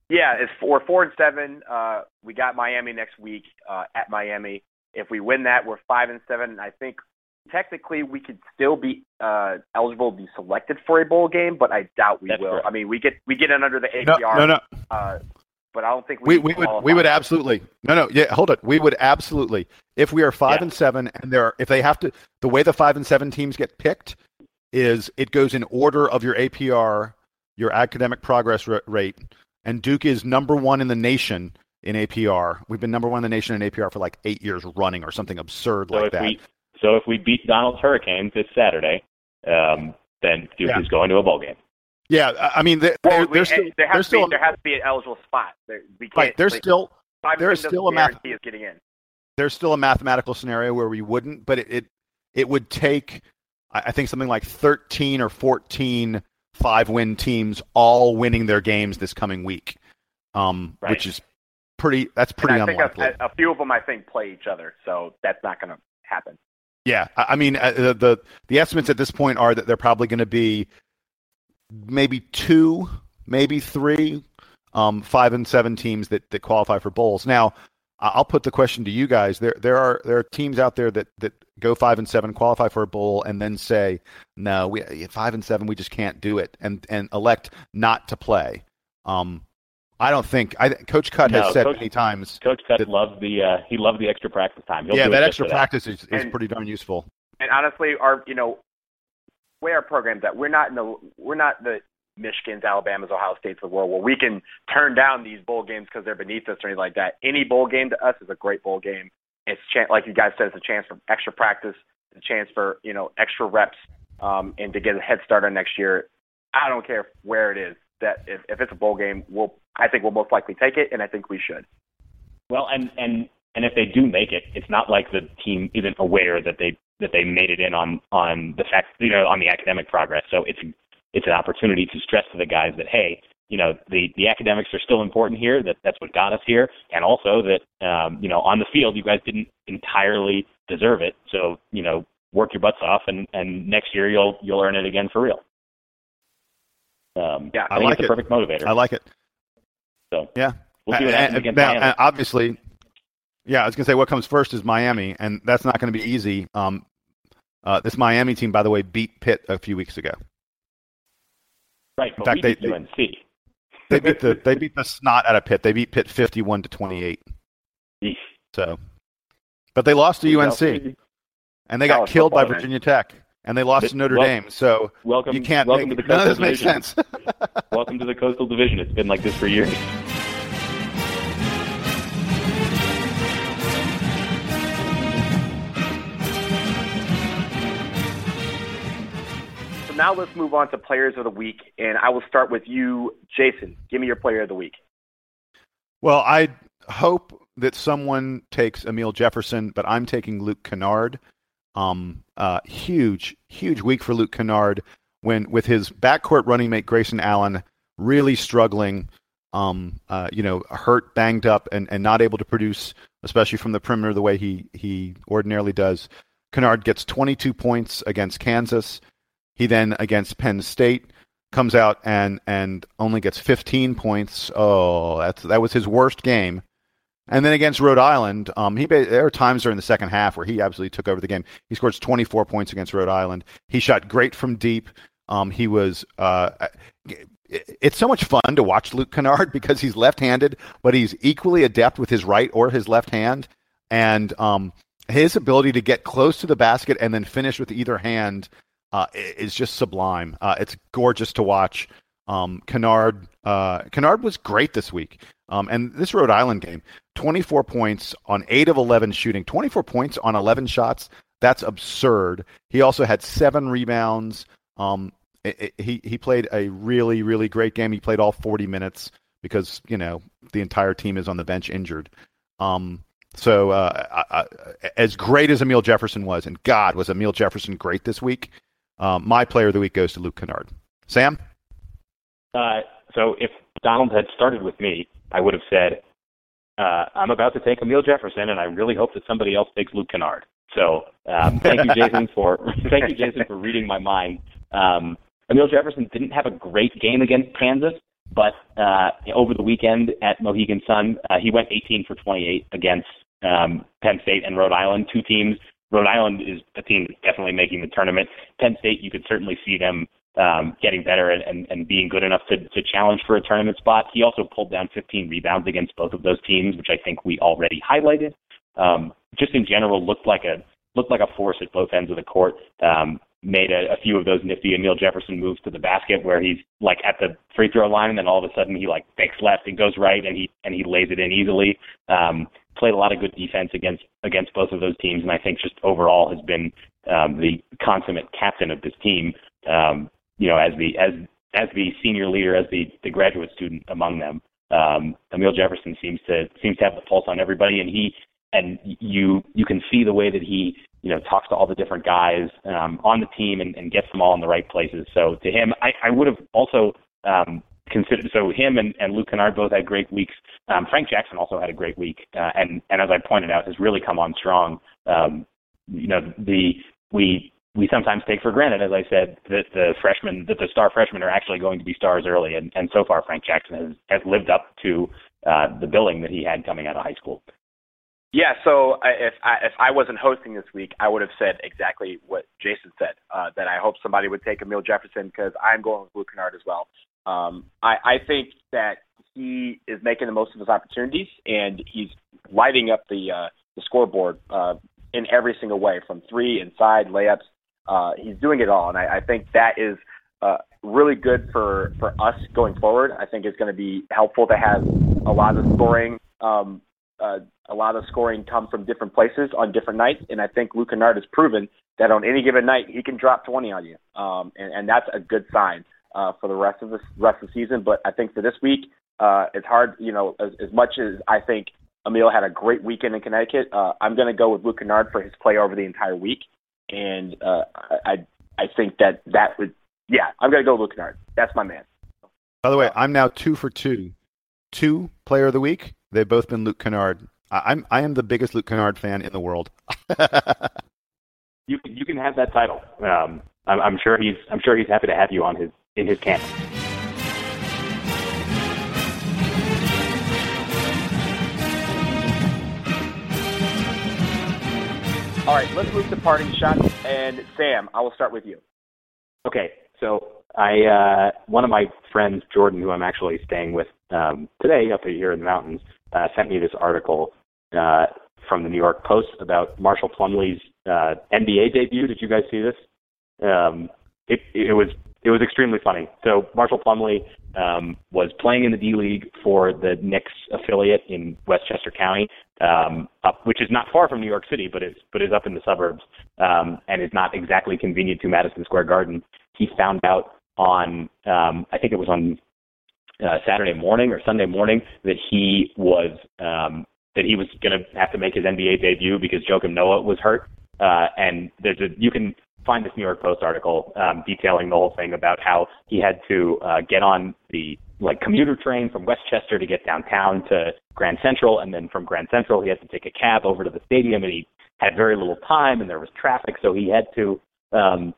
Yeah, it's four four and seven. Uh, we got Miami next week uh, at Miami. If we win that, we're five and seven. I think technically we could still be uh, eligible to be selected for a bowl game, but I doubt we That's will. correct. I mean, we get we get in under the APR, no, no. Uh, but I don't think we, we we would we would absolutely no no yeah hold it we would absolutely if we are five Yeah. and seven and there are, if they have to the way the five and seven teams get picked is it goes in order of your APR your academic progress ra- rate and Duke is number one in the nation in APR we've been number one in the nation in APR for like eight years running or something absurd so like that we so if we beat Donald's Hurricanes this Saturday, um, then Duke Yeah. is going to a bowl game. yeah I- I mean they, Well, we- still, there has to be there has to be an eligible spot. There, we right there's like, still there's still a math- guarantee us getting in. there's still a mathematical scenario where we wouldn't, but it it, it would take I I think something like 13 or 14 five win teams all winning their games this coming week, um, Right. which is pretty. That's pretty and I unlikely. Think a, a, few of them, I think, play each other, so that's not going to happen. Yeah, I mean uh, the, the the estimates at this point are that they're probably going to be maybe two, maybe three, um, five and seven teams that that qualify for bowls. Now, I'll put the question to you guys. There there are there are teams out there that that go five and seven, qualify for a bowl, and then say, no, we five and seven, we just can't do it, and and elect not to play. Um, I don't think. I Coach Cut has said Coach, many times. Coach Cut that, loved the uh, he loved the extra practice time. He'll yeah, that extra practice is, is and, pretty darn useful. And honestly, our you know, where our programs at, we're not in the we're not the Michigan's, Alabama's, Ohio State's of the world where we can turn down these bowl games because they're beneath us or anything like that. Any bowl game to us is a great bowl game. It's ch- like you guys said, it's a chance for extra practice, a chance for you know extra reps, um, and to get a head start on next year. I don't care where it is. That if, if it's a bowl game, we'll I think we'll most likely take it, and I think we should. Well, and and and if they do make it, it's not like the team isn't aware that they that they made it in on on the fact you know on the academic progress. So it's it's an opportunity to stress to the guys that hey, you know the the academics are still important here. That that's what got us here, and also that um, you know on the field you guys didn't entirely deserve it. So you know work your butts off, and and next year you'll you'll earn it again for real. Um, yeah, I, I like it's it. perfect motivator. I like it. So yeah, we'll see what happens against now, Miami. Obviously, yeah, I was gonna say what comes first is Miami, and that's not going to be easy. Um, uh, this Miami team, by the way, beat Pitt a few weeks ago. Right, In fact, they, beat UNC. They, beat the they beat the snot out of Pitt. They beat Pitt fifty-one to twenty-eight. So, but they lost to UNC, and they got killed by. Virginia Tech, and they lost to Notre Dame. So Welcome, you can't welcome make to the none of this Coastal makes sense. welcome to the Coastal Division. It's been like this for years. Now let's move on to players of the week, and I will start with you, Jason. Give me your player of the week. Well, I hope that someone takes Amile Jefferson, but I'm taking Luke Kennard. Um, uh, huge, huge week for Luke Kennard when with his backcourt running mate Grayson Allen really struggling. Um, uh, you know, hurt, banged up, and, and not able to produce, especially from the perimeter the way he he ordinarily does. Kennard gets 22 points against Kansas. He then against Penn State comes out and and only gets 15 points. Oh, that's that was his worst game. And then against Rhode Island, um, he there are times during the second half where he absolutely took over the game. He scores 24 points against Rhode Island. He shot great from deep. Um, he was. Uh, it's so much fun to watch Luke Kennard because he's left-handed, but he's equally adept with his right or his left hand, and um, his ability to get close to the basket and then finish with either hand uh, is just sublime. Uh, it's gorgeous to watch. Um, Kennard, uh, Kennard was great this week. Um, and this Rhode Island game, 24 points on 8 of 11 shooting, 24 points on 11 shots. That's absurd. He also had seven rebounds. Um, it, it, he, he played a really, really great game. He played all 40 minutes because, you know, the entire team is on the bench injured. Um, so, uh, I, I, as great as Amile Jefferson was, and God, was Amile Jefferson great this week? Um, my player of the week goes to Luke Kennard. Sam? Uh, so if Donald had started with me, I would have said, uh, I'm about to take Amile Jefferson, and I really hope that somebody else takes Luke Kennard. So um, thank you, Jason, for thank you, Jason, for reading my mind. Um, Amile Jefferson didn't have a great game against Kansas, but uh, over the weekend at Mohegan Sun, uh, he went 18 for 28 against um, Penn State and Rhode Island, two teams. Rhode Island is a team that's definitely making the tournament. Penn State, you could certainly see them um, getting better and, and, and being good enough to, to challenge for a tournament spot. He also pulled down 15 rebounds against both of those teams, which I think we already highlighted. Um, just in general, looked like a looked like a force at both ends of the court. Um, made a, a few of those nifty Amile Jefferson moves to the basket where he's like at the free throw line and then all of a sudden he like fakes left and goes right and he and he lays it in easily. Um, played a lot of good defense against against both of those teams and I think just overall has been um, the consummate captain of this team. Um, you know, as the as as the senior leader, as the the graduate student among them. Um, Amile Jefferson seems to seems to have the pulse on everybody, and he and you you can see the way that he you know talks to all the different guys um, on the team and, and gets them all in the right places. So to him, I, I would have also um, so him and, and Luke Kennard both had great weeks. Um, Frank Jackson also had a great week, uh, and and as I pointed out, has really come on strong. Um, you know, the we we sometimes take for granted, as I said, that the freshmen, that the star freshmen are actually going to be stars early, and, and so far Frank Jackson has has lived up to uh, the billing that he had coming out of high school. Yeah, so if I, if I wasn't hosting this week, I would have said exactly what Jason said. Uh, that I hope somebody would take Amile Jefferson because I'm going with Luke Kennard as well. Um, I, I think that he is making the most of his opportunities and he's lighting up the uh, the scoreboard uh, in every single way, from three, inside, layups. Uh, he's doing it all, and I, I think that is uh, really good for for us going forward. I think it's going to be helpful to have a lot of scoring um, uh, a lot of scoring come from different places on different nights, and I think Luke Kennard has proven that on any given night he can drop 20 on you, um, and, and that's a good sign uh, for the rest of the rest of the season. But I think for this week, uh, it's hard. You know, as, as much as I think Amile had a great weekend in Connecticut, uh, I'm going to go with Luke Kennard for his play over the entire week, and uh, I I think that that would yeah I'm going to go with Luke Kennard. That's my man. By the way, I'm now two for two, two player of the week They've both been Luke Kennard. I, am I am the biggest Luke Kennard fan in the world. you you can have that title. Um, I'm, I'm sure he's I'm sure he's happy to have you on his in his camp. All right, let's move to parting shots. And Sam, I will start with you. Okay, so I uh, one of my friends, Jordan, who I'm actually staying with um, today up here in the mountains, uh, sent me this article uh, from the New York Post about Marshall Plumlee's uh, NBA debut. Did you guys see this? Um, it, it was it was extremely funny. So Marshall Plumlee um, was playing in the D League for the Knicks affiliate in Westchester County, um, up, which is not far from New York City, but is but is up in the suburbs um, and is not exactly convenient to Madison Square Garden. He found out on um, I think it was on uh, Saturday morning or Sunday morning that he was um, that he was going to have to make his NBA debut because Joakim Noah was hurt. Uh, and there's a you can find this New York Post article um, detailing the whole thing about how he had to uh, get on the like commuter train from Westchester to get downtown to Grand Central, and then from Grand Central he had to take a cab over to the stadium, and he had very little time, and there was traffic, so he had to um,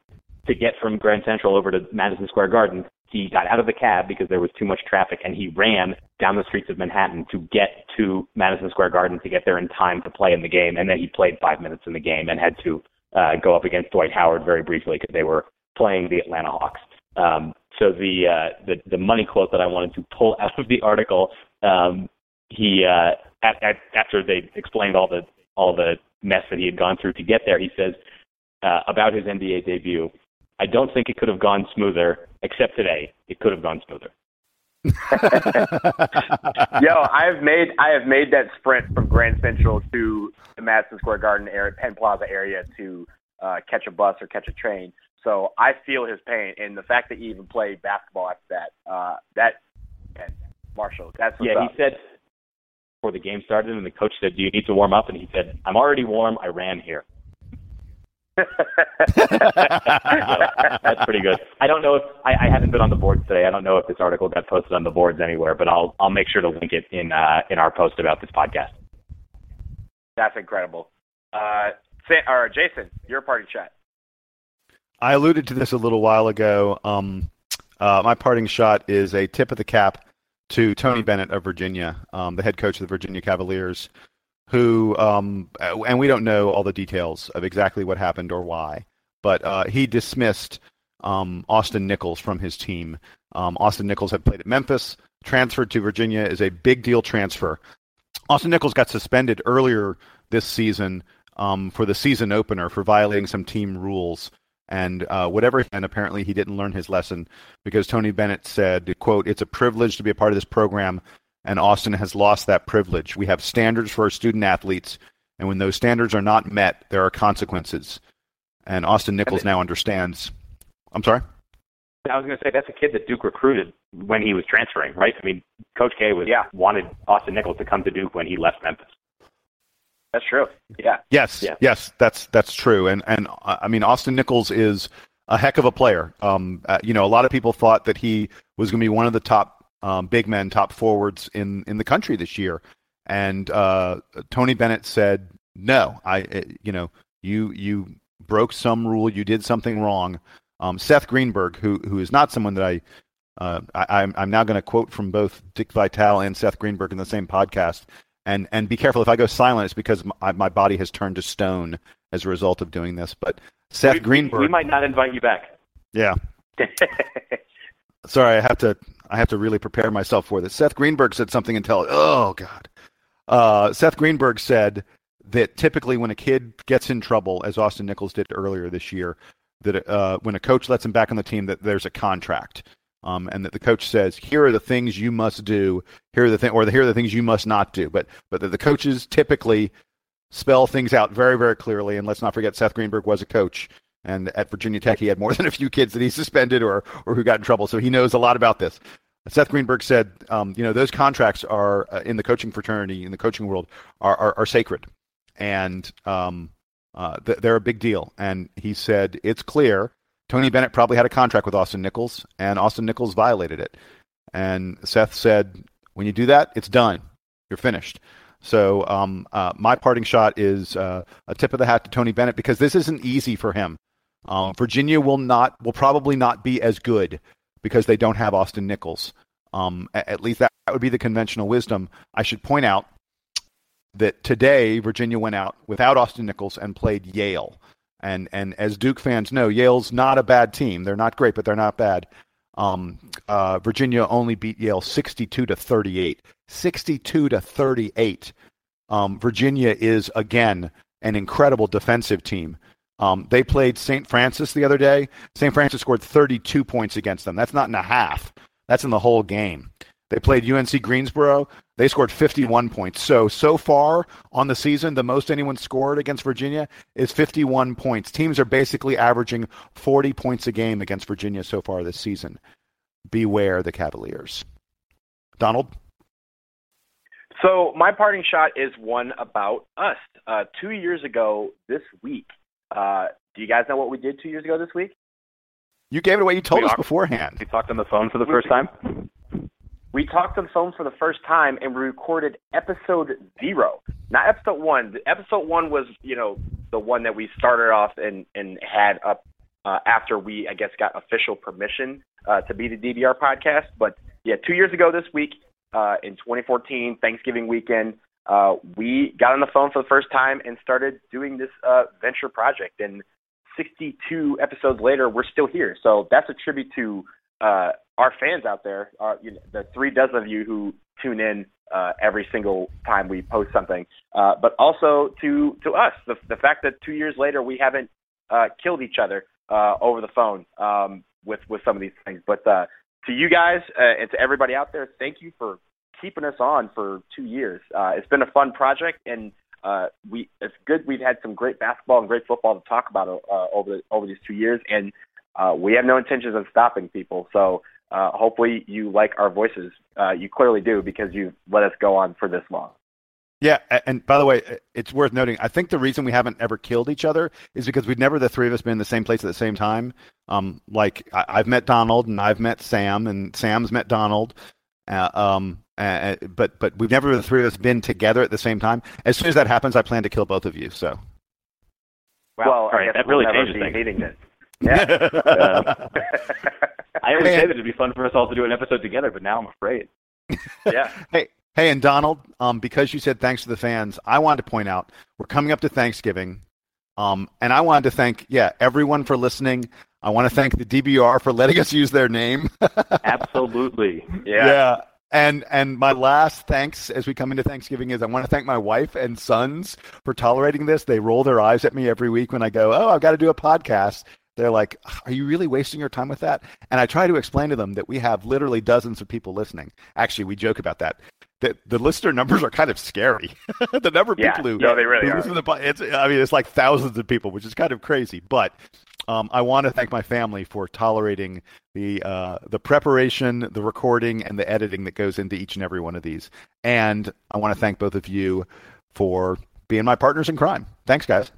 to get from Grand Central over to Madison Square Garden he got out of the cab because there was too much traffic and he ran down the streets of Manhattan to get to Madison Square Garden to get there in time to play in the game. And then he played five minutes in the game and had to uh, go up against Dwight Howard very briefly because they were playing the Atlanta Hawks. Um, so the, uh, the the money quote that I wanted to pull out of the article, um, he uh, at, at, after they explained all the all the mess that he had gone through to get there, he says uh, about his NBA debut. I don't think it could have gone smoother, except today. It could have gone smoother. Yo, I have made I have made that sprint from Grand Central to the Madison Square Garden area, Penn Plaza area to uh, catch a bus or catch a train. So I feel his pain, and the fact that he even played basketball after that, uh, that and Marshall, that's what yeah. Up. He said before the game started, and the coach said, "Do you need to warm up?" And he said, "I'm already warm. I ran here." That's pretty good. I don't know if I, I haven't been on the boards today. I don't know if this article got posted on the boards anywhere, but I'll I'll make sure to link it in uh, in our post about this podcast. That's incredible. Uh, Say, or Jason, your party chat. I alluded to this a little while ago. Um, uh, my parting shot is a tip of the cap to Tony Bennett of Virginia, um, the head coach of the Virginia Cavaliers, who, um, and we don't know all the details of exactly what happened or why, but uh, he dismissed um, Austin Nichols from his team. Um, Austin Nichols had played at Memphis, transferred to Virginia, is a big deal transfer. Austin Nichols got suspended earlier this season um, for the season opener for violating some team rules. And uh, whatever, and apparently he didn't learn his lesson because Tony Bennett said, "quote It's a privilege to be a part of this program and Austin has lost that privilege. We have standards for our student athletes, and when those standards are not met, there are consequences. And Austin Nichols now understands. I'm sorry. I was going to say that's a kid that Duke recruited when he was transferring, right? I mean, Coach K was yeah. wanted Austin Nichols to come to Duke when he left Memphis. That's true. Yeah. Yes. Yeah. Yes. That's that's true. And and I mean, Austin Nichols is a heck of a player. Um, uh, you know, a lot of people thought that he was going to be one of the top um, big men, top forwards in in the country this year. And uh, Tony Bennett said, "No, I, eh, you know, you you broke some rule, you did something wrong." Um, Seth Greenberg, who who is not someone that I, uh, I am I'm now going to quote from both Dick Vitale and Seth Greenberg in the same podcast. And and be careful if I go silent, it's because my, my body has turned to stone as a result of doing this. But Seth we, Greenberg, we might not invite you back. Yeah. Sorry, I have to I have to really prepare myself for this. Seth Greenberg said something intelligent. Oh God. Uh, Seth Greenberg said that typically when a kid gets in trouble, as Austin Nichols did earlier this year, that uh, when a coach lets him back on the team, that there's a contract, um, and that the coach says, "Here are the things you must do. Here are the thing, or the, here are the things you must not do." But but that the coaches typically spell things out very very clearly. And let's not forget, Seth Greenberg was a coach, and at Virginia Tech, he had more than a few kids that he suspended or or who got in trouble, so he knows a lot about this. Seth Greenberg said, um, you know, those contracts are uh, in the coaching fraternity, in the coaching world, are are, are sacred, and um, uh, th- they're a big deal. And he said it's clear Tony Bennett probably had a contract with Austin Nichols, and Austin Nichols violated it. And Seth said, when you do that, it's done. You're finished. So um, uh, my parting shot is uh, a tip of the hat to Tony Bennett because this isn't easy for him. Um, Virginia will not, will probably not be as good because they don't have Austin Nichols. Um, at least that would be the conventional wisdom. I should point out that today Virginia went out without Austin Nichols and played Yale. And and as Duke fans know, Yale's not a bad team. They're not great, but they're not bad. Um, uh, Virginia only beat Yale 62 to 38. 62 to 38. Um, Virginia is again an incredible defensive team. Um, they played St. Francis the other day. St. Francis scored 32 points against them. That's not in a half. That's in the whole game. They played UNC Greensboro. They scored 51 points. So, so far on the season, the most anyone scored against Virginia is 51 points. Teams are basically averaging 40 points a game against Virginia so far this season. Beware the Cavaliers. Donald? So, my parting shot is one about us. Uh, two years ago this week, uh, do you guys know what we did two years ago this week? You gave it away. You told We us are- beforehand. We talked on the phone for the first time. We talked on the phone for the first time and we recorded episode zero, not episode one. Episode one was, you know, the one that we started off and, and had up uh, after we, I guess, got official permission uh, to be the DBR podcast. But yeah, two years ago this week, uh, in 2014, Thanksgiving weekend, uh, we got on the phone for the first time and started doing this uh, venture project. And 62 episodes later, we're still here. So that's a tribute to uh, our fans out there, uh, you know, the three dozen of you who tune in uh, every single time we post something, uh, but also to to us, the the fact that two years later we haven't uh, killed each other uh, over the phone um, with with some of these things. But uh, to you guys uh, and to everybody out there, thank you for keeping us on for two years. Uh, it's been a fun project, and uh, we it's good we've had some great basketball and great football to talk about uh, over the, over these two years, and uh, we have no intentions of stopping people. So uh, hopefully you like our voices. Uh, you clearly do because you've let us go on for this long. Yeah, and by the way, it's worth noting. I think the reason we haven't ever killed each other is because we've never the three of us been in the same place at the same time. Um, like I- I've met Donald and I've met Sam and Sam's met Donald. Uh, um, uh, but but we've never the three of us been together at the same time. As soon as that happens, I plan to kill both of you. So. well, all I right, guess that we'll really changes things. meeting this. Yeah. I always Man. say that it'd be fun for us all to do an episode together, but now I'm afraid. yeah. Hey, hey, and Donald, um, because you said thanks to the fans, I wanted to point out we're coming up to Thanksgiving, um, and I wanted to thank yeah everyone for listening. I want to thank the DBR for letting us use their name. Absolutely. Yeah. And and my last thanks as we come into Thanksgiving is I want to thank my wife and sons for tolerating this. They roll their eyes at me every week when I go, "Oh, I've got to do a podcast." They're like, "Are you really wasting your time with that?" And I try to explain to them that we have literally dozens of people listening. Actually, we joke about that. That the listener numbers are kind of scary. the number of Yeah. people who, No, they really who are. listen to the it's I mean, it's like thousands of people, which is kind of crazy. But um, I want to thank my family for tolerating the uh, the preparation, the recording, and the editing that goes into each and every one of these. And I want to thank both of you for being my partners in crime. Thanks, guys.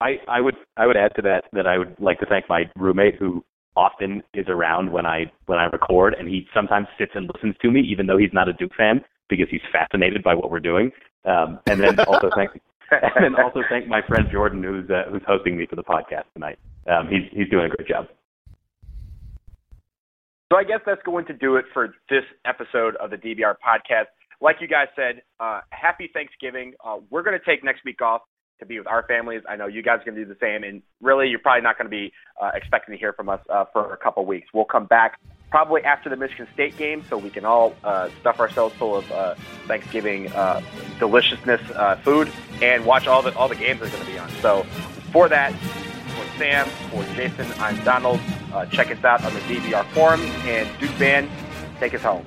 I, I would I would add to that that I would like to thank my roommate who often is around when I when I record, and he sometimes sits and listens to me, even though he's not a Duke fan, because he's fascinated by what we're doing. Um, and then also thank and then also thank my friend Jordan, who's uh, who's hosting me for the podcast tonight. Um, he's he's doing a great job. So I guess that's going to do it for this episode of the DBR podcast. Like you guys said, uh, happy Thanksgiving. Uh, we're going to take next week off to be with our families. I know you guys are going to do the same, and really, you're probably not going to be uh, expecting to hear from us uh, for a couple weeks. We'll come back probably after the Michigan State game, so we can all uh, stuff ourselves full of uh, Thanksgiving uh, deliciousness uh, food and watch all the all the games are going to be on. So for that, for Sam, for Jason, I'm Donald. Uh, check us out on the DBR forums, and Duke Band, take us home.